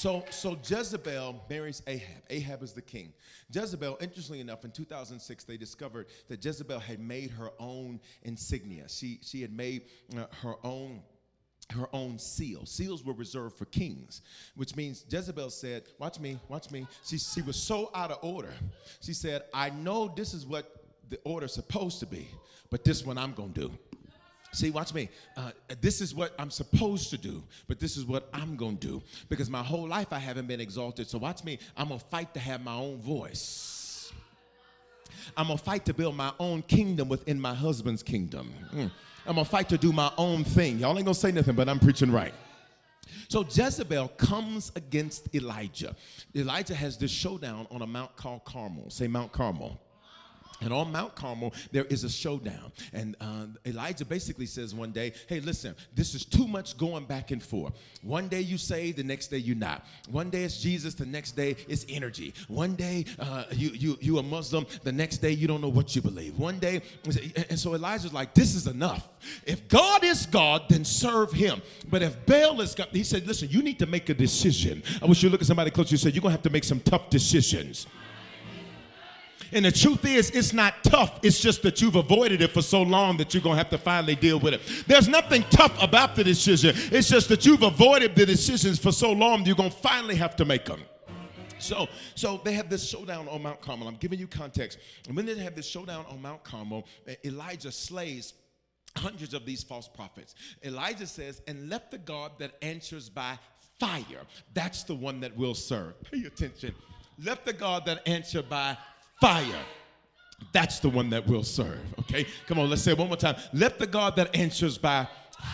So, so Jezebel marries Ahab. Ahab is the king. Jezebel, interestingly enough, in 2006, they discovered that Jezebel had made her own insignia. She, she had made uh, her own her own seal. Seals were reserved for kings, which means Jezebel said, Watch me, watch me. She, she was so out of order. She said, I know this is what the order's supposed to be, but this one I'm going to do. See, watch me. Uh, this is what I'm supposed to do, but this is what I'm going to do because my whole life I haven't been exalted. So, watch me. I'm going to fight to have my own voice. I'm going to fight to build my own kingdom within my husband's kingdom. Mm. I'm going to fight to do my own thing. Y'all ain't going to say nothing, but I'm preaching right. So Jezebel comes against Elijah. Elijah has this showdown on a mount called Carmel. Say Mount Carmel. And on Mount Carmel, there is a showdown. And uh, Elijah basically says one day, hey, listen, this is too much going back and forth. One day you say, the next day you're not. One day it's Jesus, the next day it's energy. One day uh, you, you, you a Muslim, the next day you don't know what you believe. One day, and so Elijah's like, this is enough. If God is God, then serve him. But if Baal is God, he said, listen, you need to make a decision. I wish you look at somebody close, you said, you're going to have to make some tough decisions. And the truth is, it's not tough. It's just that you've avoided it for so long that you're going to have to finally deal with it. There's nothing tough about the decision. It's just that you've avoided the decisions for so long, you're going to finally have to make them. So, so they have this showdown on Mount Carmel. I'm giving you context. And when they have this showdown on Mount Carmel, Elijah slays hundreds of these false prophets. Elijah says, and let the God that answers by fire, that's the one that will serve. Pay attention. Let the God that answer by fire. That's the one that will serve. Okay? Come on, let's say it one more time. Let the God that answers by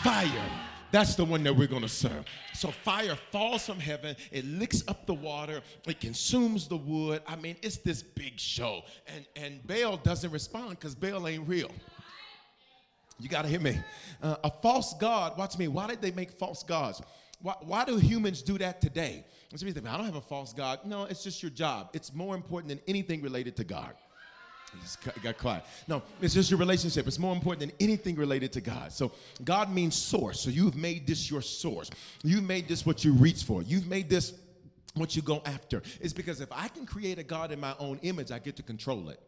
fire. That's the one that we're going to serve. So fire falls from heaven, it licks up the water, it consumes the wood. I mean, it's this big show. And and Baal doesn't respond because Baal ain't real. You got to hear me. Uh, a false God, watch me. Why did they make false gods? Why, why do humans do that today? Some people think, I don't have a false God. No, it's just your job. It's more important than anything related to God. He just got quiet. No, it's just your relationship. It's more important than anything related to God. So God means source. So you've made this your source. You've made this what you reach for. You've made this what you go after. It's because if I can create a God in my own image, I get to control it.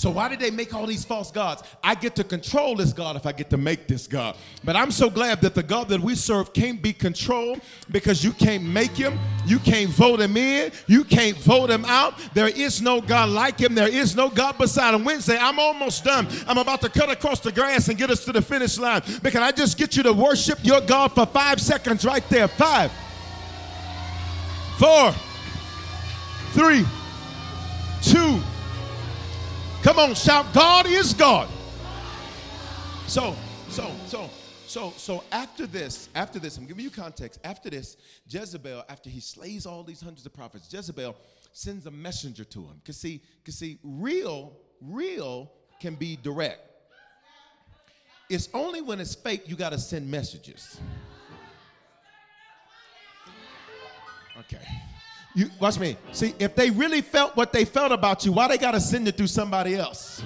So why did they make all these false gods? I get to control this God if I get to make this God. But I'm so glad that the God that we serve can't be controlled because you can't make him, you can't vote him in, you can't vote him out. There is no God like him. There is no God beside him. Wednesday, I'm almost done. I'm about to cut across the grass and get us to the finish line. But can I just get you to worship your God for five seconds right there? Five, four, three, two. Come on, shout, God is God. So, so, so, so, so after this, after this, I'm giving you context. After this, Jezebel, after he slays all these hundreds of prophets, Jezebel sends a messenger to him. Cause see, cause see, real, real can be direct. It's only when it's fake you gotta send messages. Okay. You watch me. See, if they really felt what they felt about you, why they gotta send it through somebody else?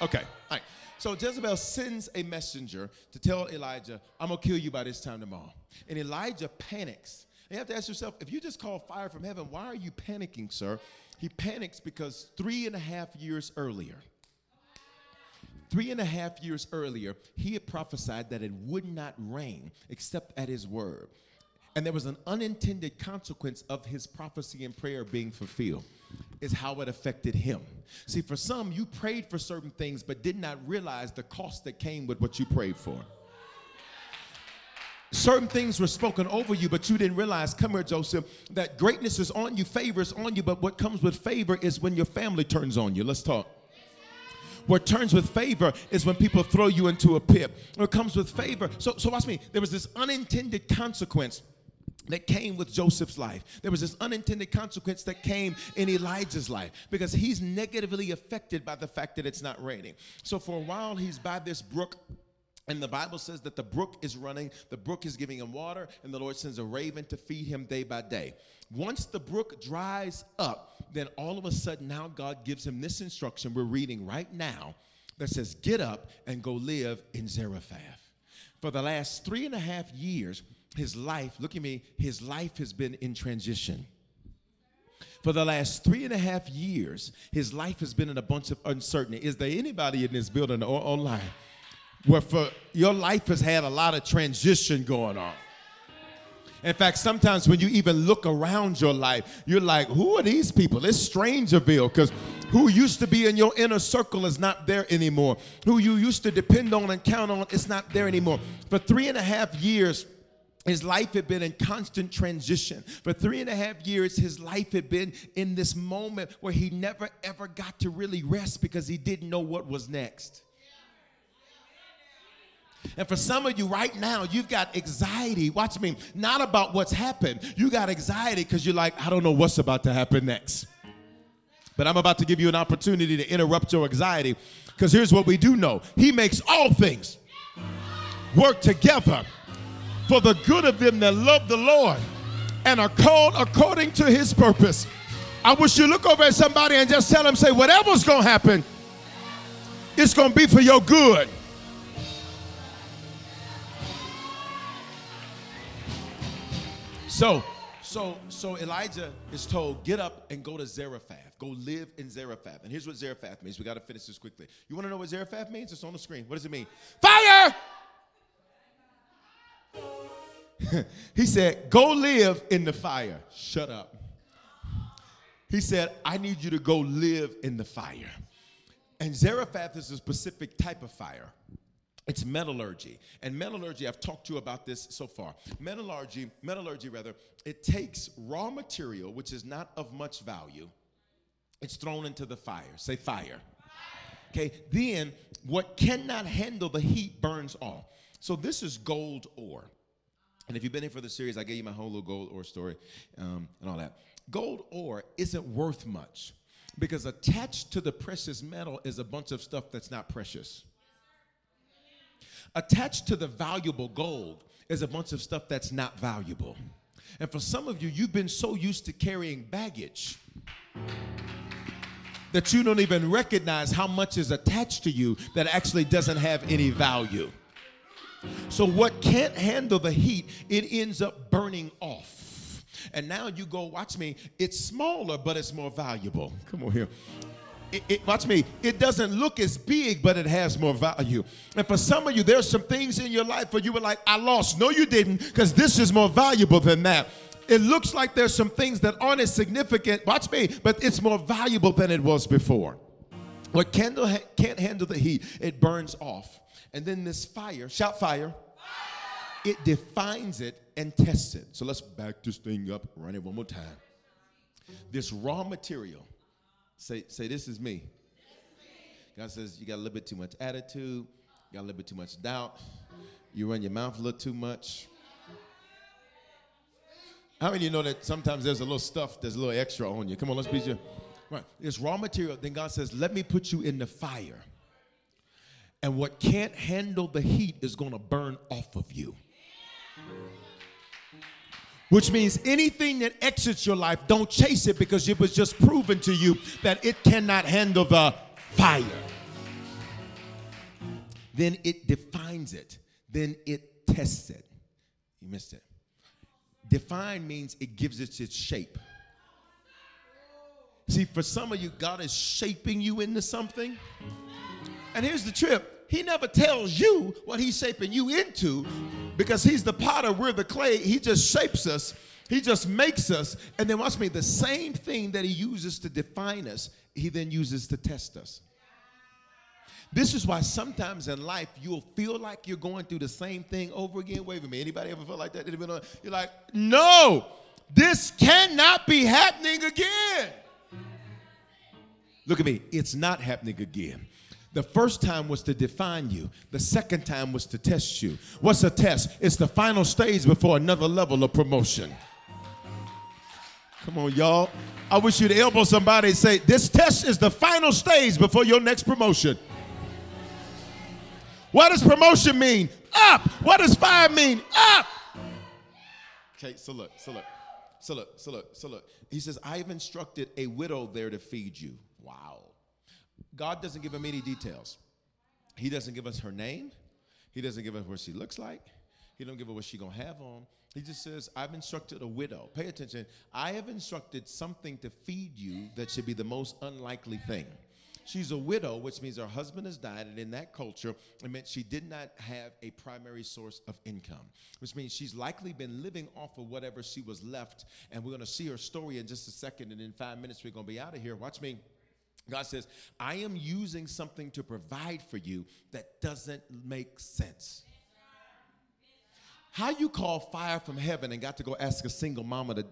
Okay. All right. So Jezebel sends a messenger to tell Elijah, I'm gonna kill you by this time tomorrow. And Elijah panics. You have to ask yourself, if you just call fire from heaven, why are you panicking, sir? He panics because three and a half years earlier, three and a half years earlier, he had prophesied that it would not rain except at his word. And there was an unintended consequence of his prophecy and prayer being fulfilled. is how it affected him. See, for some, you prayed for certain things but did not realize the cost that came with what you prayed for. Certain things were spoken over you, but you didn't realize, come here, Joseph, that greatness is on you, favor is on you, but what comes with favor is when your family turns on you. Let's talk. What turns with favor is when people throw you into a pit. What comes with favor. So, so watch me. There was this unintended consequence that came with Joseph's life. There was this unintended consequence that came in Elijah's life because he's negatively affected by the fact that it's not raining. So for a while, he's by this brook. And the Bible says that the brook is running, the brook is giving him water, and the Lord sends a raven to feed him day by day. Once the brook dries up, then all of a sudden now God gives him this instruction we're reading right now that says, Get up and go live in Zarephath. For the last three and a half years, his life, look at me, his life has been in transition. For the last three and a half years, his life has been in a bunch of uncertainty. Is there anybody in this building or online where for your life has had a lot of transition going on? In fact, sometimes when you even look around your life, you're like, who are these people? It's Strangerville because who used to be in your inner circle is not there anymore. Who you used to depend on and count on is not there anymore. For three and a half years, his life had been in constant transition. For three and a half years, his life had been in this moment where he never ever got to really rest because he didn't know what was next. And for some of you right now, you've got anxiety. Watch me, not about what's happened. You got anxiety because you're like, I don't know what's about to happen next. But I'm about to give you an opportunity to interrupt your anxiety because here's what we do know He makes all things work together for the good of them that love the Lord and are called according to his purpose. I wish you look over at somebody and just tell them, say, whatever's gonna happen, it's gonna be for your good. So, so, so Elijah is told, get up and go to Zarephath. Go live in Zarephath. And here's what Zarephath means. We got to finish this quickly. You want to know what Zarephath means? It's on the screen. What does it mean? Fire! [LAUGHS] he said, Go live in the fire. Shut up. He said, I need you to go live in the fire. And Zarephath is a specific type of fire. It's metallurgy. And metallurgy, I've talked to you about this so far. Metallurgy, metallurgy rather, it takes raw material, which is not of much value, it's thrown into the fire. Say fire. Okay, then what cannot handle the heat burns off. So this is gold ore. And if you've been here for the series, I gave you my whole little gold ore story um, and all that. Gold ore isn't worth much because attached to the precious metal is a bunch of stuff that's not precious. Attached to the valuable gold is a bunch of stuff that's not valuable. And for some of you, you've been so used to carrying baggage that you don't even recognize how much is attached to you that actually doesn't have any value. So, what can't handle the heat, it ends up burning off. And now you go, watch me, it's smaller, but it's more valuable. Come on here. It, it, watch me, it doesn't look as big, but it has more value. And for some of you, there's some things in your life where you were like, I lost. No, you didn't, because this is more valuable than that. It looks like there's some things that aren't as significant, watch me, but it's more valuable than it was before. What candle ha- can't handle the heat, it burns off. And then this fire, shout fire, it defines it and tests it. So let's back this thing up, run it one more time. This raw material, say, say, this is me. God says you got a little bit too much attitude, you got a little bit too much doubt, you run your mouth a little too much. How many of you know that sometimes there's a little stuff there's a little extra on you? Come on, let's be sure. Right. It's raw material. Then God says, let me put you in the fire. And what can't handle the heat is going to burn off of you. Which means anything that exits your life, don't chase it because it was just proven to you that it cannot handle the fire. Then it defines it, then it tests it. You missed it. Define means it gives it its shape. See, for some of you, God is shaping you into something. And here's the trip He never tells you what He's shaping you into because He's the potter, we're the clay. He just shapes us. He just makes us, and then watch me, the same thing that he uses to define us, he then uses to test us. This is why sometimes in life you'll feel like you're going through the same thing over again. Wait a minute. Anybody ever felt like that? You're like, no, this cannot be happening again. Look at me. It's not happening again. The first time was to define you. The second time was to test you. What's a test? It's the final stage before another level of promotion. Come on, y'all. I wish you'd elbow somebody and say, This test is the final stage before your next promotion. What does promotion mean? Up. What does fire mean? Up. Okay, so look, so look, so look, so look, so look. He says, I've instructed a widow there to feed you. Wow. God doesn't give him any details. He doesn't give us her name. He doesn't give us what she looks like. He don't give her what she gonna have on. He just says, I've instructed a widow. Pay attention. I have instructed something to feed you that should be the most unlikely thing. She's a widow, which means her husband has died, and in that culture, it meant she did not have a primary source of income, which means she's likely been living off of whatever she was left. And we're going to see her story in just a second, and in five minutes, we're going to be out of here. Watch me. God says, I am using something to provide for you that doesn't make sense. How you call fire from heaven and got to go ask a single mama to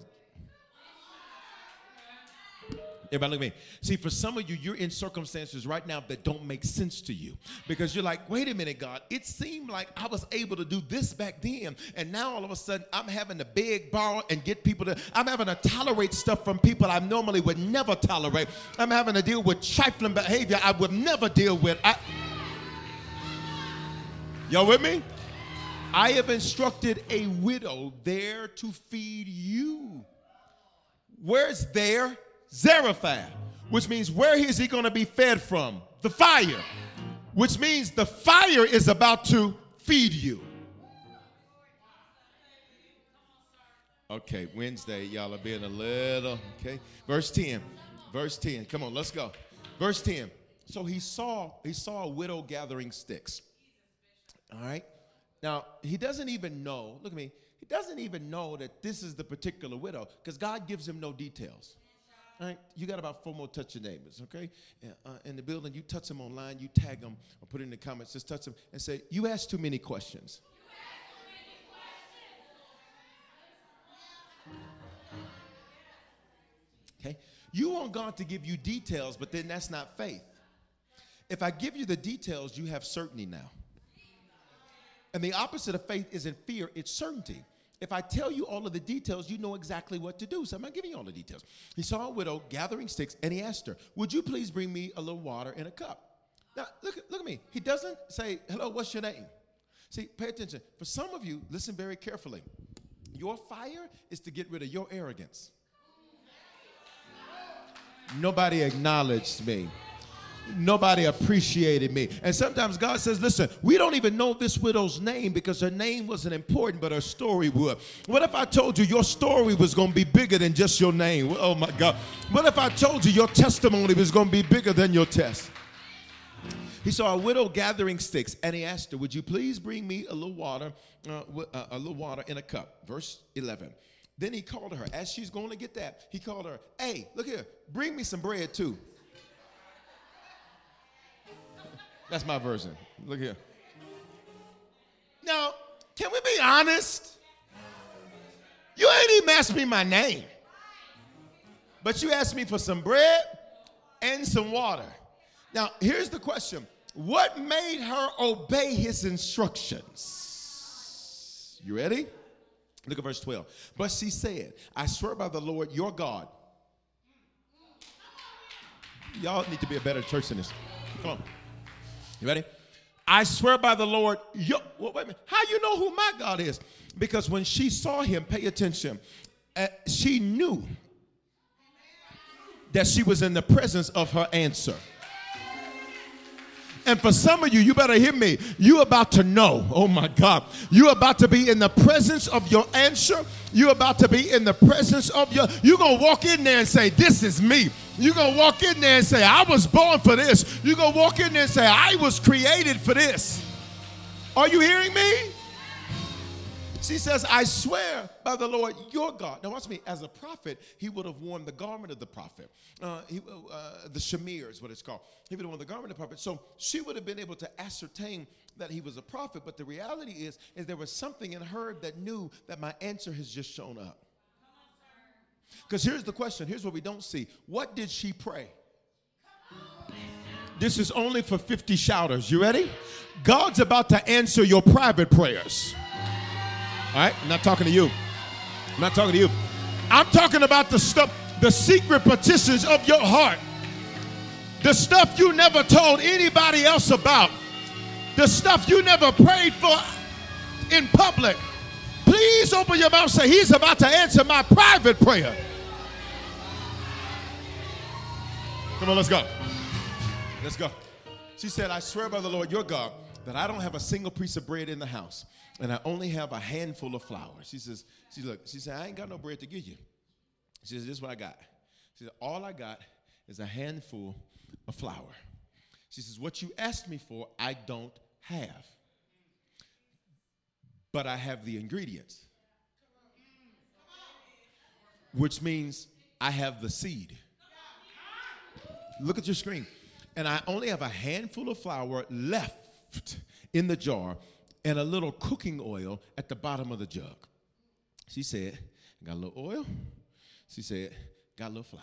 Everybody look at me. See, for some of you, you're in circumstances right now that don't make sense to you because you're like, wait a minute, God, it seemed like I was able to do this back then. And now all of a sudden, I'm having to beg, borrow, and get people to, I'm having to tolerate stuff from people I normally would never tolerate. I'm having to deal with trifling behavior I would never deal with. I, Y'all with me? I have instructed a widow there to feed you. Where's there? Zarephath, which means where is he going to be fed from? The fire, which means the fire is about to feed you. Okay, Wednesday, y'all are being a little, okay. Verse 10. Verse 10. Come on, let's go. Verse 10. So he saw he saw a widow gathering sticks. All right. Now, he doesn't even know, look at me, he doesn't even know that this is the particular widow because God gives him no details. All right, you got about four more touch your neighbors, okay? Uh, in the building, you touch them online, you tag them, or put it in the comments, just touch them and say, You ask too many questions. Okay? You want God to give you details, but then that's not faith. If I give you the details, you have certainty now. And the opposite of faith isn't fear, it's certainty. If I tell you all of the details, you know exactly what to do. So I'm not giving you all the details. He saw a widow gathering sticks and he asked her, Would you please bring me a little water in a cup? Now, look, look at me. He doesn't say, Hello, what's your name? See, pay attention. For some of you, listen very carefully. Your fire is to get rid of your arrogance. Nobody acknowledged me nobody appreciated me. And sometimes God says, listen, we don't even know this widow's name because her name wasn't important, but her story would. What if I told you your story was going to be bigger than just your name? Oh my God. What if I told you your testimony was going to be bigger than your test? He saw a widow gathering sticks, and he asked her, "Would you please bring me a little water, uh, uh, a little water in a cup?" Verse eleven. Then he called her as she's going to get that. He called her, "Hey, look here, bring me some bread too." That's my version. Look here. Now, can we be honest? You ain't even asked me my name. But you asked me for some bread and some water. Now, here's the question What made her obey his instructions? You ready? Look at verse 12. But she said, I swear by the Lord your God. Y'all need to be a better church than this. Come on. You ready? I swear by the Lord, yo, wait a minute. How you know who my God is? Because when she saw him, pay attention, uh, she knew that she was in the presence of her answer. And for some of you, you better hear me. You about to know. Oh my God. You about to be in the presence of your answer. You about to be in the presence of your. You're gonna walk in there and say, "This is me." You're gonna walk in there and say, "I was born for this." You're gonna walk in there and say, "I was created for this." Are you hearing me? She says, I swear by the Lord your God. Now, watch me. As a prophet, he would have worn the garment of the prophet. Uh, he, uh, the shamir is what it's called. He would have worn the garment of the prophet. So she would have been able to ascertain that he was a prophet. But the reality is, is there was something in her that knew that my answer has just shown up. Because here's the question. Here's what we don't see. What did she pray? This is only for 50 shouters. You ready? God's about to answer your private prayers. All right? I'm not talking to you. I'm not talking to you. I'm talking about the stuff, the secret petitions of your heart. The stuff you never told anybody else about. The stuff you never prayed for in public. Please open your mouth say, He's about to answer my private prayer. Come on, let's go. Let's go. She said, I swear by the Lord your God that I don't have a single piece of bread in the house and I only have a handful of flour. She says, she look, she said, I ain't got no bread to give you. She says, this is what I got. She said, all I got is a handful of flour. She says, what you asked me for, I don't have. But I have the ingredients. Which means I have the seed. Look at your screen. And I only have a handful of flour left in the jar and a little cooking oil at the bottom of the jug. She said, Got a little oil. She said, Got a little flour.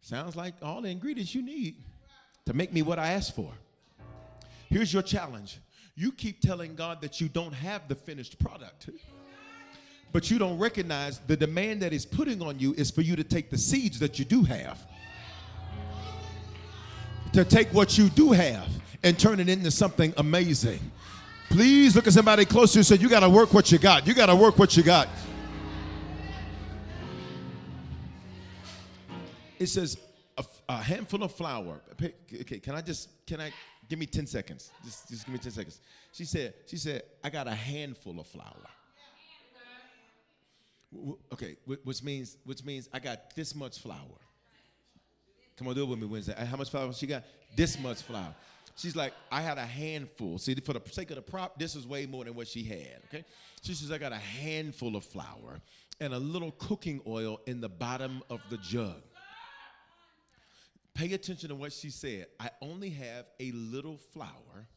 Sounds like all the ingredients you need to make me what I asked for. Here's your challenge you keep telling God that you don't have the finished product. But you don't recognize the demand that He's putting on you is for you to take the seeds that you do have, to take what you do have and turn it into something amazing. Please look at somebody close closer and say, You got to work what you got. You got to work what you got. It says a, a, handful of flour. Okay, can I just, can I, give me 10 seconds. Just, just give me 10 seconds. She said, she said, I got a handful of flour. Okay, which means, which means I got this much flour. Come on, do it with me Wednesday. Uh, how much flour she got? This much flour. She's like, I had a handful. See, for the sake of the prop, this is way more than what she had. Okay. She says, I got a handful of flour and a little cooking oil in the bottom of the jug. Pay attention to what she said. I only have a little flour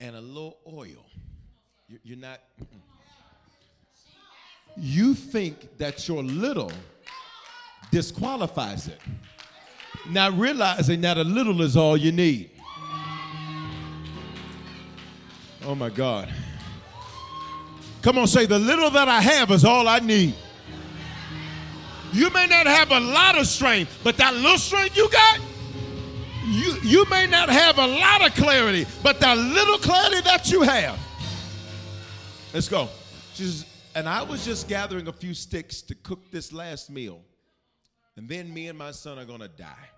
and a little oil. You're not. You think that your little disqualifies it. Not realizing that a little is all you need. Oh my God. Come on, say, the little that I have is all I need. You may not have a lot of strength, but that little strength you got, you, you may not have a lot of clarity, but that little clarity that you have. Let's go. Says, and I was just gathering a few sticks to cook this last meal. And then me and my son are going to die.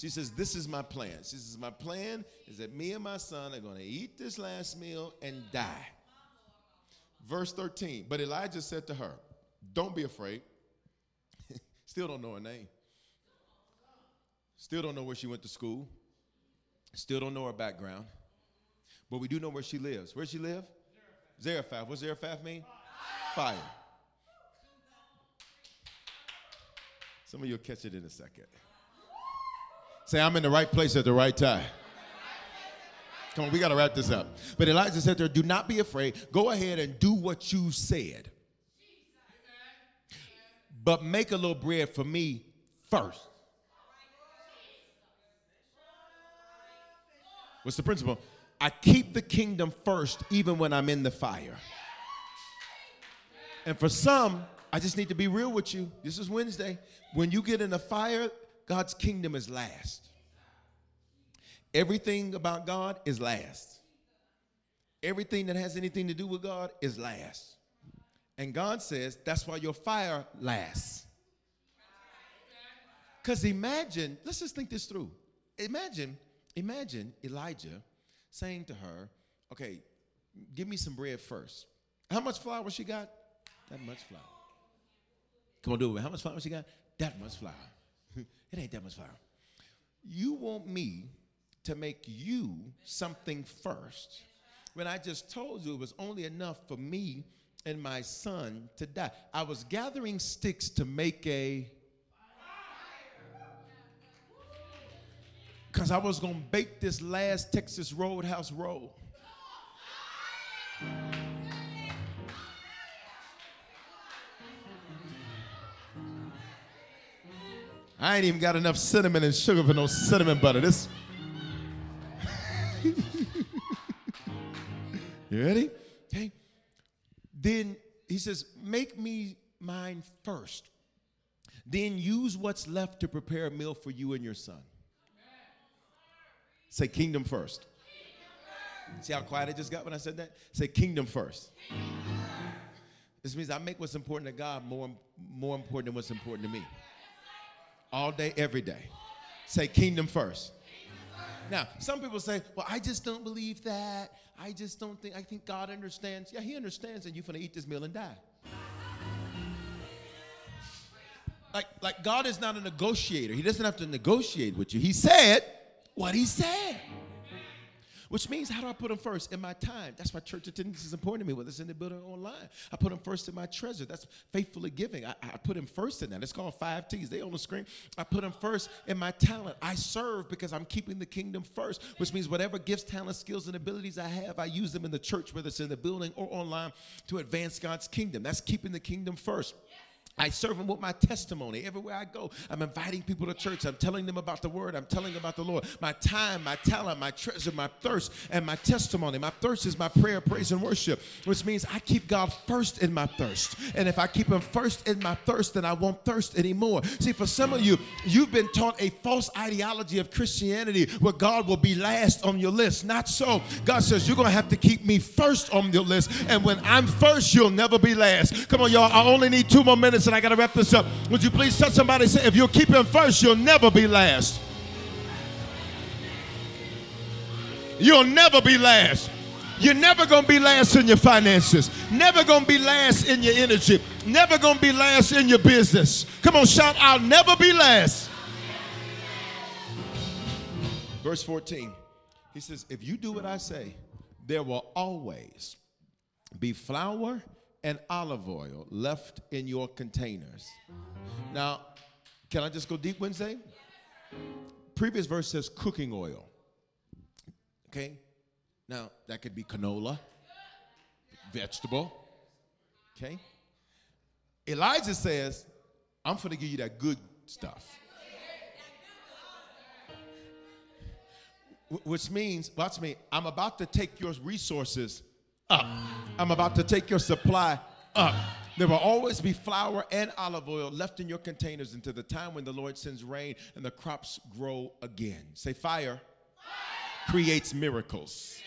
She says, This is my plan. She says, My plan is that me and my son are going to eat this last meal and die. Verse 13. But Elijah said to her, Don't be afraid. [LAUGHS] Still don't know her name. Still don't know where she went to school. Still don't know her background. But we do know where she lives. Where she live? Zarephath. What's Zarephath mean? Fire. Some of you will catch it in a second. Say, I'm in the right place at the right time. Come on, we got to wrap this up. But Elijah said to her, Do not be afraid. Go ahead and do what you said. But make a little bread for me first. What's the principle? I keep the kingdom first even when I'm in the fire. And for some, I just need to be real with you. This is Wednesday. When you get in the fire, God's kingdom is last. Everything about God is last. Everything that has anything to do with God is last. And God says that's why your fire lasts. Because imagine, let's just think this through. Imagine, imagine Elijah saying to her, okay, give me some bread first. How much flour she got? That much flour. Come on, do it. How much flour she got? That much flour. It ain't that much fire. You want me to make you something first when I just told you it was only enough for me and my son to die. I was gathering sticks to make a because I was going to bake this last Texas Roadhouse roll. I ain't even got enough cinnamon and sugar for no cinnamon butter. This. [LAUGHS] you ready? Okay. Then he says, Make me mine first. Then use what's left to prepare a meal for you and your son. Say kingdom first. See how quiet I just got when I said that? Say kingdom first. This means I make what's important to God more, more important than what's important to me. All day, every day. Say kingdom first. Now, some people say, well, I just don't believe that. I just don't think, I think God understands. Yeah, He understands, and you're going to eat this meal and die. Like, like God is not a negotiator. He doesn't have to negotiate with you. He said what He said. Which means, how do I put them first? In my time. That's why church attendance is important to me, whether it's in the building or online. I put them first in my treasure. That's faithfully giving. I, I put them first in that. It's called five T's. They on the screen. I put them first in my talent. I serve because I'm keeping the kingdom first, which means whatever gifts, talents, skills, and abilities I have, I use them in the church, whether it's in the building or online, to advance God's kingdom. That's keeping the kingdom first. I serve them with my testimony. Everywhere I go, I'm inviting people to church. I'm telling them about the word. I'm telling them about the Lord. My time, my talent, my treasure, my thirst, and my testimony. My thirst is my prayer, praise, and worship, which means I keep God first in my thirst. And if I keep Him first in my thirst, then I won't thirst anymore. See, for some of you, you've been taught a false ideology of Christianity where God will be last on your list. Not so. God says, You're going to have to keep me first on your list. And when I'm first, you'll never be last. Come on, y'all. I only need two more minutes and I got to wrap this up. Would you please touch somebody say, if you'll keep him first, you'll never be last. You'll never be last. You're never going to be last in your finances. Never going to be last in your energy. Never going to be last in your business. Come on, shout, I'll never be last. Verse 14, he says, If you do what I say, there will always be flour and olive oil left in your containers. Now, can I just go deep Wednesday? Previous verse says cooking oil. Okay? Now, that could be canola, vegetable. Okay? Elijah says, I'm going to give you that good stuff. Which means, watch me, I'm about to take your resources up. I'm about to take your supply up. There will always be flour and olive oil left in your containers until the time when the Lord sends rain and the crops grow again. Say, fire, fire. Creates, miracles.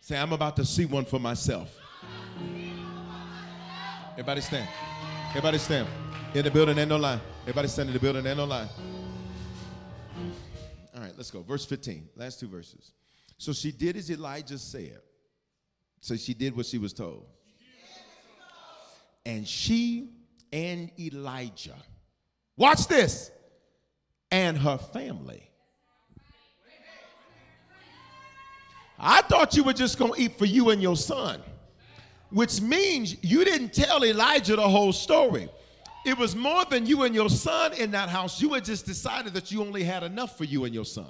Say, I'm about to see one for myself. Everybody stand. Everybody stand. In the building and no line. Everybody stand in the building and no line. All right, let's go. Verse 15. Last two verses. So she did as Elijah said. So she did what she was told. And she and Elijah, watch this, and her family. I thought you were just going to eat for you and your son, which means you didn't tell Elijah the whole story. It was more than you and your son in that house. You had just decided that you only had enough for you and your son.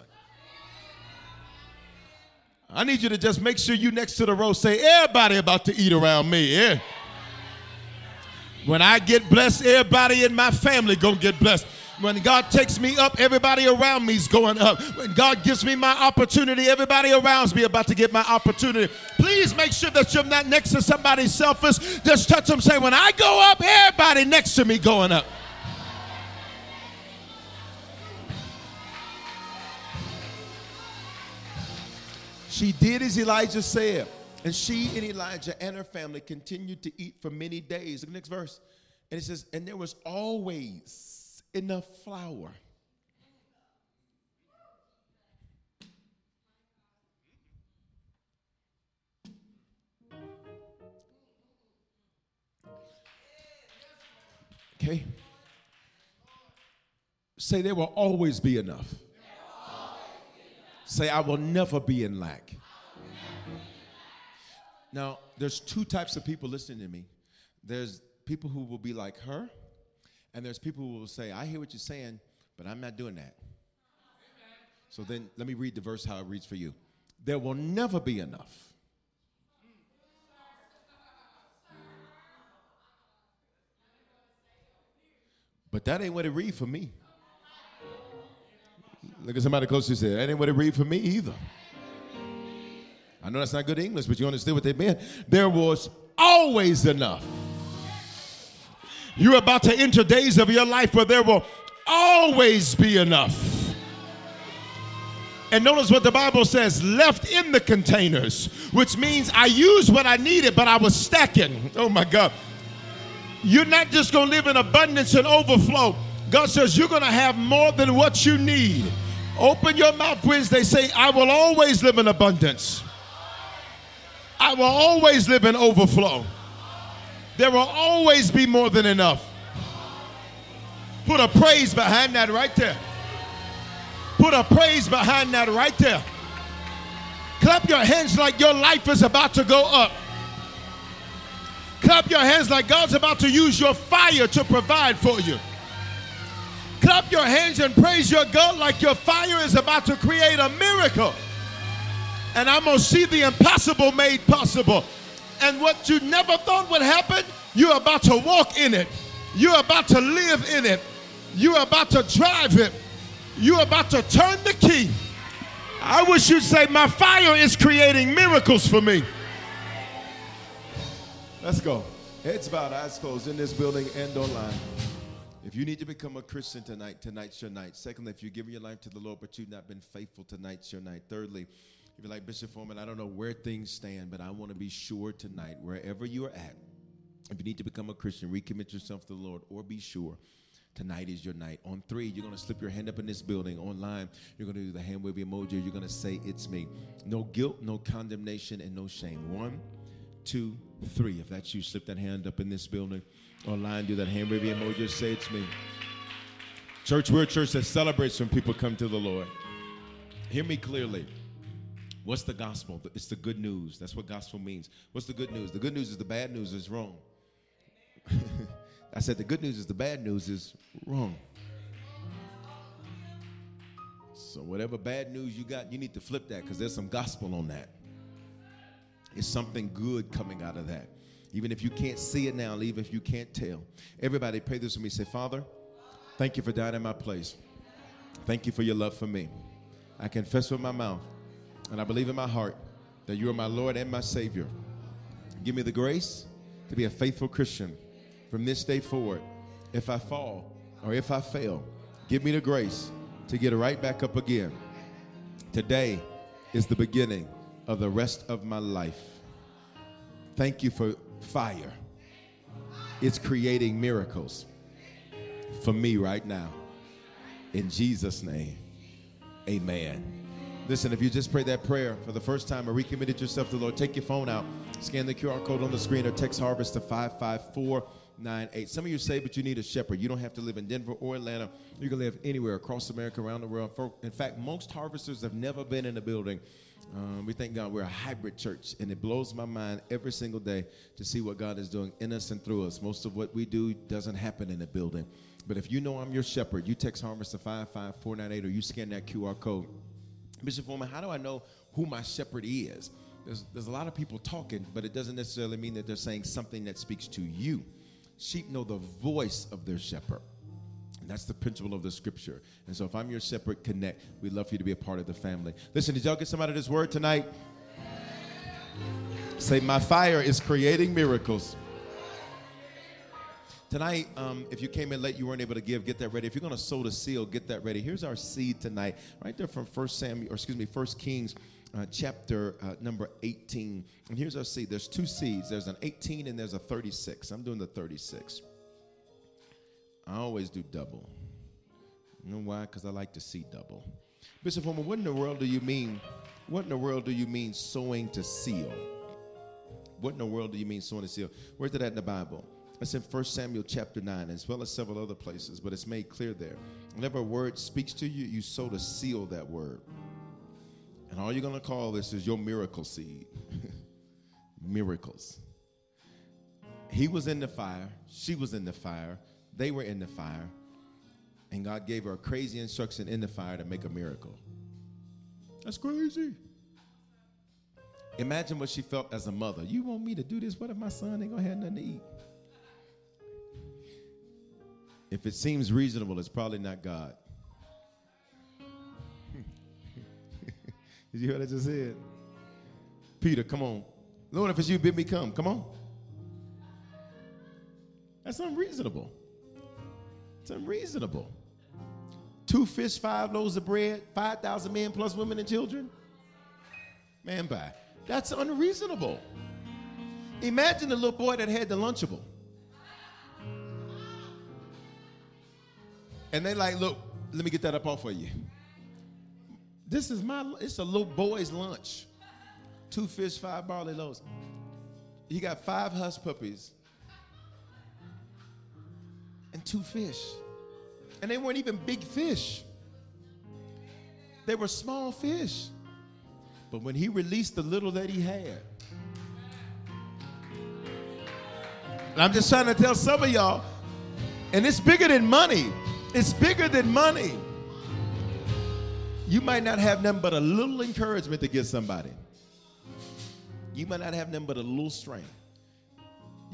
I need you to just make sure you next to the row say, everybody about to eat around me. Yeah. When I get blessed, everybody in my family gonna get blessed. When God takes me up, everybody around me is going up. When God gives me my opportunity, everybody around me about to get my opportunity. Please make sure that you're not next to somebody selfish. Just touch them, say, when I go up, everybody next to me going up. She did as Elijah said. And she and Elijah and her family continued to eat for many days. Look at The next verse. And it says, and there was always enough flour. Okay. Say there will always be enough. Say, I will never be in lack. Now, there's two types of people listening to me. There's people who will be like her, and there's people who will say, I hear what you're saying, but I'm not doing that. So then let me read the verse how it reads for you. There will never be enough. But that ain't what it read for me. Look at somebody close to you say, ain't what it read for me either. I know that's not good English, but you understand what they meant. There was always enough. You're about to enter days of your life where there will always be enough. And notice what the Bible says left in the containers, which means I used what I needed, but I was stacking. Oh my God. You're not just going to live in abundance and overflow. God says you're going to have more than what you need. Open your mouth, Wednesday. Say, I will always live in abundance. I will always live in overflow. There will always be more than enough. Put a praise behind that right there. Put a praise behind that right there. Clap your hands like your life is about to go up. Clap your hands like God's about to use your fire to provide for you. Clap your hands and praise your God like your fire is about to create a miracle. And I'm going to see the impossible made possible. And what you never thought would happen, you're about to walk in it. You're about to live in it. You're about to drive it. You're about to turn the key. I wish you'd say, My fire is creating miracles for me. Let's go. Heads bowed, eyes closed in this building and online. If you need to become a Christian tonight, tonight's your night. Secondly, if you're giving your life to the Lord but you've not been faithful, tonight's your night. Thirdly, if you're like Bishop Foreman, I don't know where things stand, but I want to be sure tonight, wherever you are at, if you need to become a Christian, recommit yourself to the Lord or be sure Tonight is your night. On three, you're going to slip your hand up in this building. Online, you're going to do the hand wave emoji. You're going to say, It's me. No guilt, no condemnation, and no shame. One, two, three. If that's you, slip that hand up in this building. Online, do that hand wave emoji. Say, It's me. Church, we're a church that celebrates when people come to the Lord. Hear me clearly. What's the gospel? It's the good news. That's what gospel means. What's the good news? The good news is the bad news is wrong. [LAUGHS] I said the good news is the bad news is wrong. So whatever bad news you got, you need to flip that because there's some gospel on that. It's something good coming out of that. Even if you can't see it now, even if you can't tell. Everybody pray this with me. Say, Father, thank you for dying in my place. Thank you for your love for me. I confess with my mouth and I believe in my heart that you are my Lord and my Savior. Give me the grace to be a faithful Christian from this day forward, if I fall or if I fail, give me the grace to get right back up again. Today is the beginning of the rest of my life. Thank you for fire. It's creating miracles for me right now. In Jesus' name, amen. Listen, if you just prayed that prayer for the first time or recommitted yourself to the Lord, take your phone out, scan the QR code on the screen, or text Harvest to 554 nine eight. Some of you say, but you need a shepherd. You don't have to live in Denver or Atlanta. You can live anywhere across America, around the world. In fact, most harvesters have never been in a building. Um, we thank God we're a hybrid church, and it blows my mind every single day to see what God is doing in us and through us. Most of what we do doesn't happen in a building. But if you know I'm your shepherd, you text Harvest to 55498 or you scan that QR code. Bishop Foreman, how do I know who my shepherd is? There's, there's a lot of people talking, but it doesn't necessarily mean that they're saying something that speaks to you. Sheep know the voice of their shepherd. And that's the principle of the scripture. And so if I'm your separate connect. We'd love for you to be a part of the family. Listen, did y'all get some out of this word tonight? Say, my fire is creating miracles. Tonight, um, if you came in late, you weren't able to give, get that ready. If you're going to sow the seal, get that ready. Here's our seed tonight, right there from First Samuel, or excuse me, First Kings uh, chapter uh, number 18. And here's our seed. There's two seeds. There's an 18 and there's a 36. I'm doing the 36. I always do double. You know why? Because I like to see double. Bishop Foreman, what in the world do you mean? What in the world do you mean sowing to seal? What in the world do you mean sowing to seal? Where's that in the Bible? It's in 1 Samuel chapter 9, as well as several other places, but it's made clear there. Whenever a word speaks to you, you sow to seal that word. And all you're going to call this is your miracle seed. [LAUGHS] miracles. He was in the fire, she was in the fire, they were in the fire, and God gave her a crazy instruction in the fire to make a miracle. That's crazy. Imagine what she felt as a mother. You want me to do this? What if my son ain't gonna have nothing to eat? If it seems reasonable, it's probably not God. Did [LAUGHS] you hear what I just said? Peter, come on. Lord, if it's you, bid me come. Come on. That's unreasonable. It's unreasonable. Two fish, five loaves of bread, 5,000 men plus women and children. Man, bye. That's unreasonable. Imagine the little boy that had the Lunchable. And they like, look, let me get that up off for you. This is my, it's a little boy's lunch. Two fish, five barley loaves. He got five hush puppies two fish. And they weren't even big fish. They were small fish. But when he released the little that he had, and I'm just trying to tell some of y'all, and it's bigger than money. It's bigger than money. You might not have nothing but a little encouragement to give somebody. You might not have nothing but a little strength.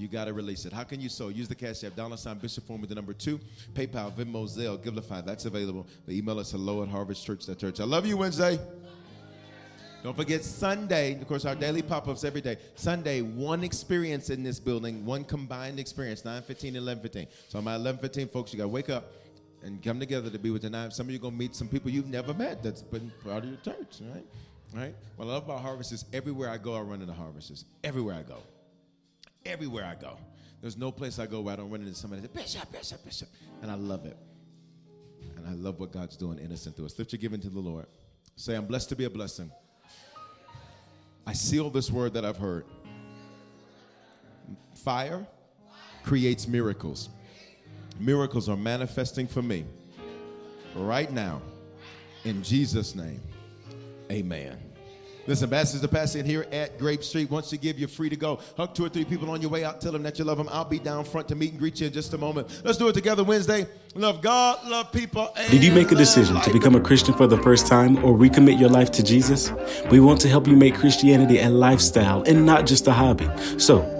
You got to release it. How can you sow? Use the cash app, dollar sign Bishop Form with the number two, PayPal, Venmo, Zelle, Givelify. That's available. The email us hello at harvestchurch.church. I love you Wednesday. Don't forget Sunday, of course, our daily pop-ups every day. Sunday, one experience in this building, one combined experience, 9:15 and 11:15. So on my 11:15, folks, you got to wake up and come together to be with the nine. Some of you are gonna meet some people you've never met that's been part of your church, right? Right? What I love about harvest is everywhere I go, I run into harvests. Everywhere I go. Everywhere I go. There's no place I go where I don't run into somebody that Bishop, Bishop, Bishop. And I love it. And I love what God's doing innocent through us. Lift your giving to the Lord. Say, I'm blessed to be a blessing. I seal this word that I've heard. Fire creates miracles. Miracles are manifesting for me right now. In Jesus' name, amen. Listen, Ambassadors of Passing here at Grape Street. Once you give, you're free to go. Hug two or three people on your way out. Tell them that you love them. I'll be down front to meet and greet you in just a moment. Let's do it together Wednesday. Love God, love people. Did you make a decision to become a Christian for the first time or recommit your life to Jesus? We want to help you make Christianity a lifestyle and not just a hobby. So,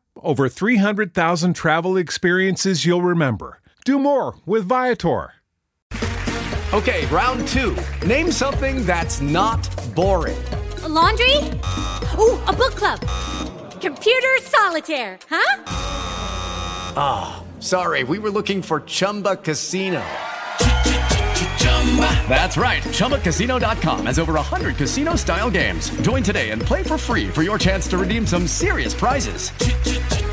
over 300,000 travel experiences you'll remember. Do more with Viator. Okay, round two. Name something that's not boring. A laundry? Ooh, a book club. Computer solitaire, huh? Ah, oh, sorry, we were looking for Chumba Casino. That's right. ChumbaCasino.com has over 100 casino style games. Join today and play for free for your chance to redeem some serious prizes.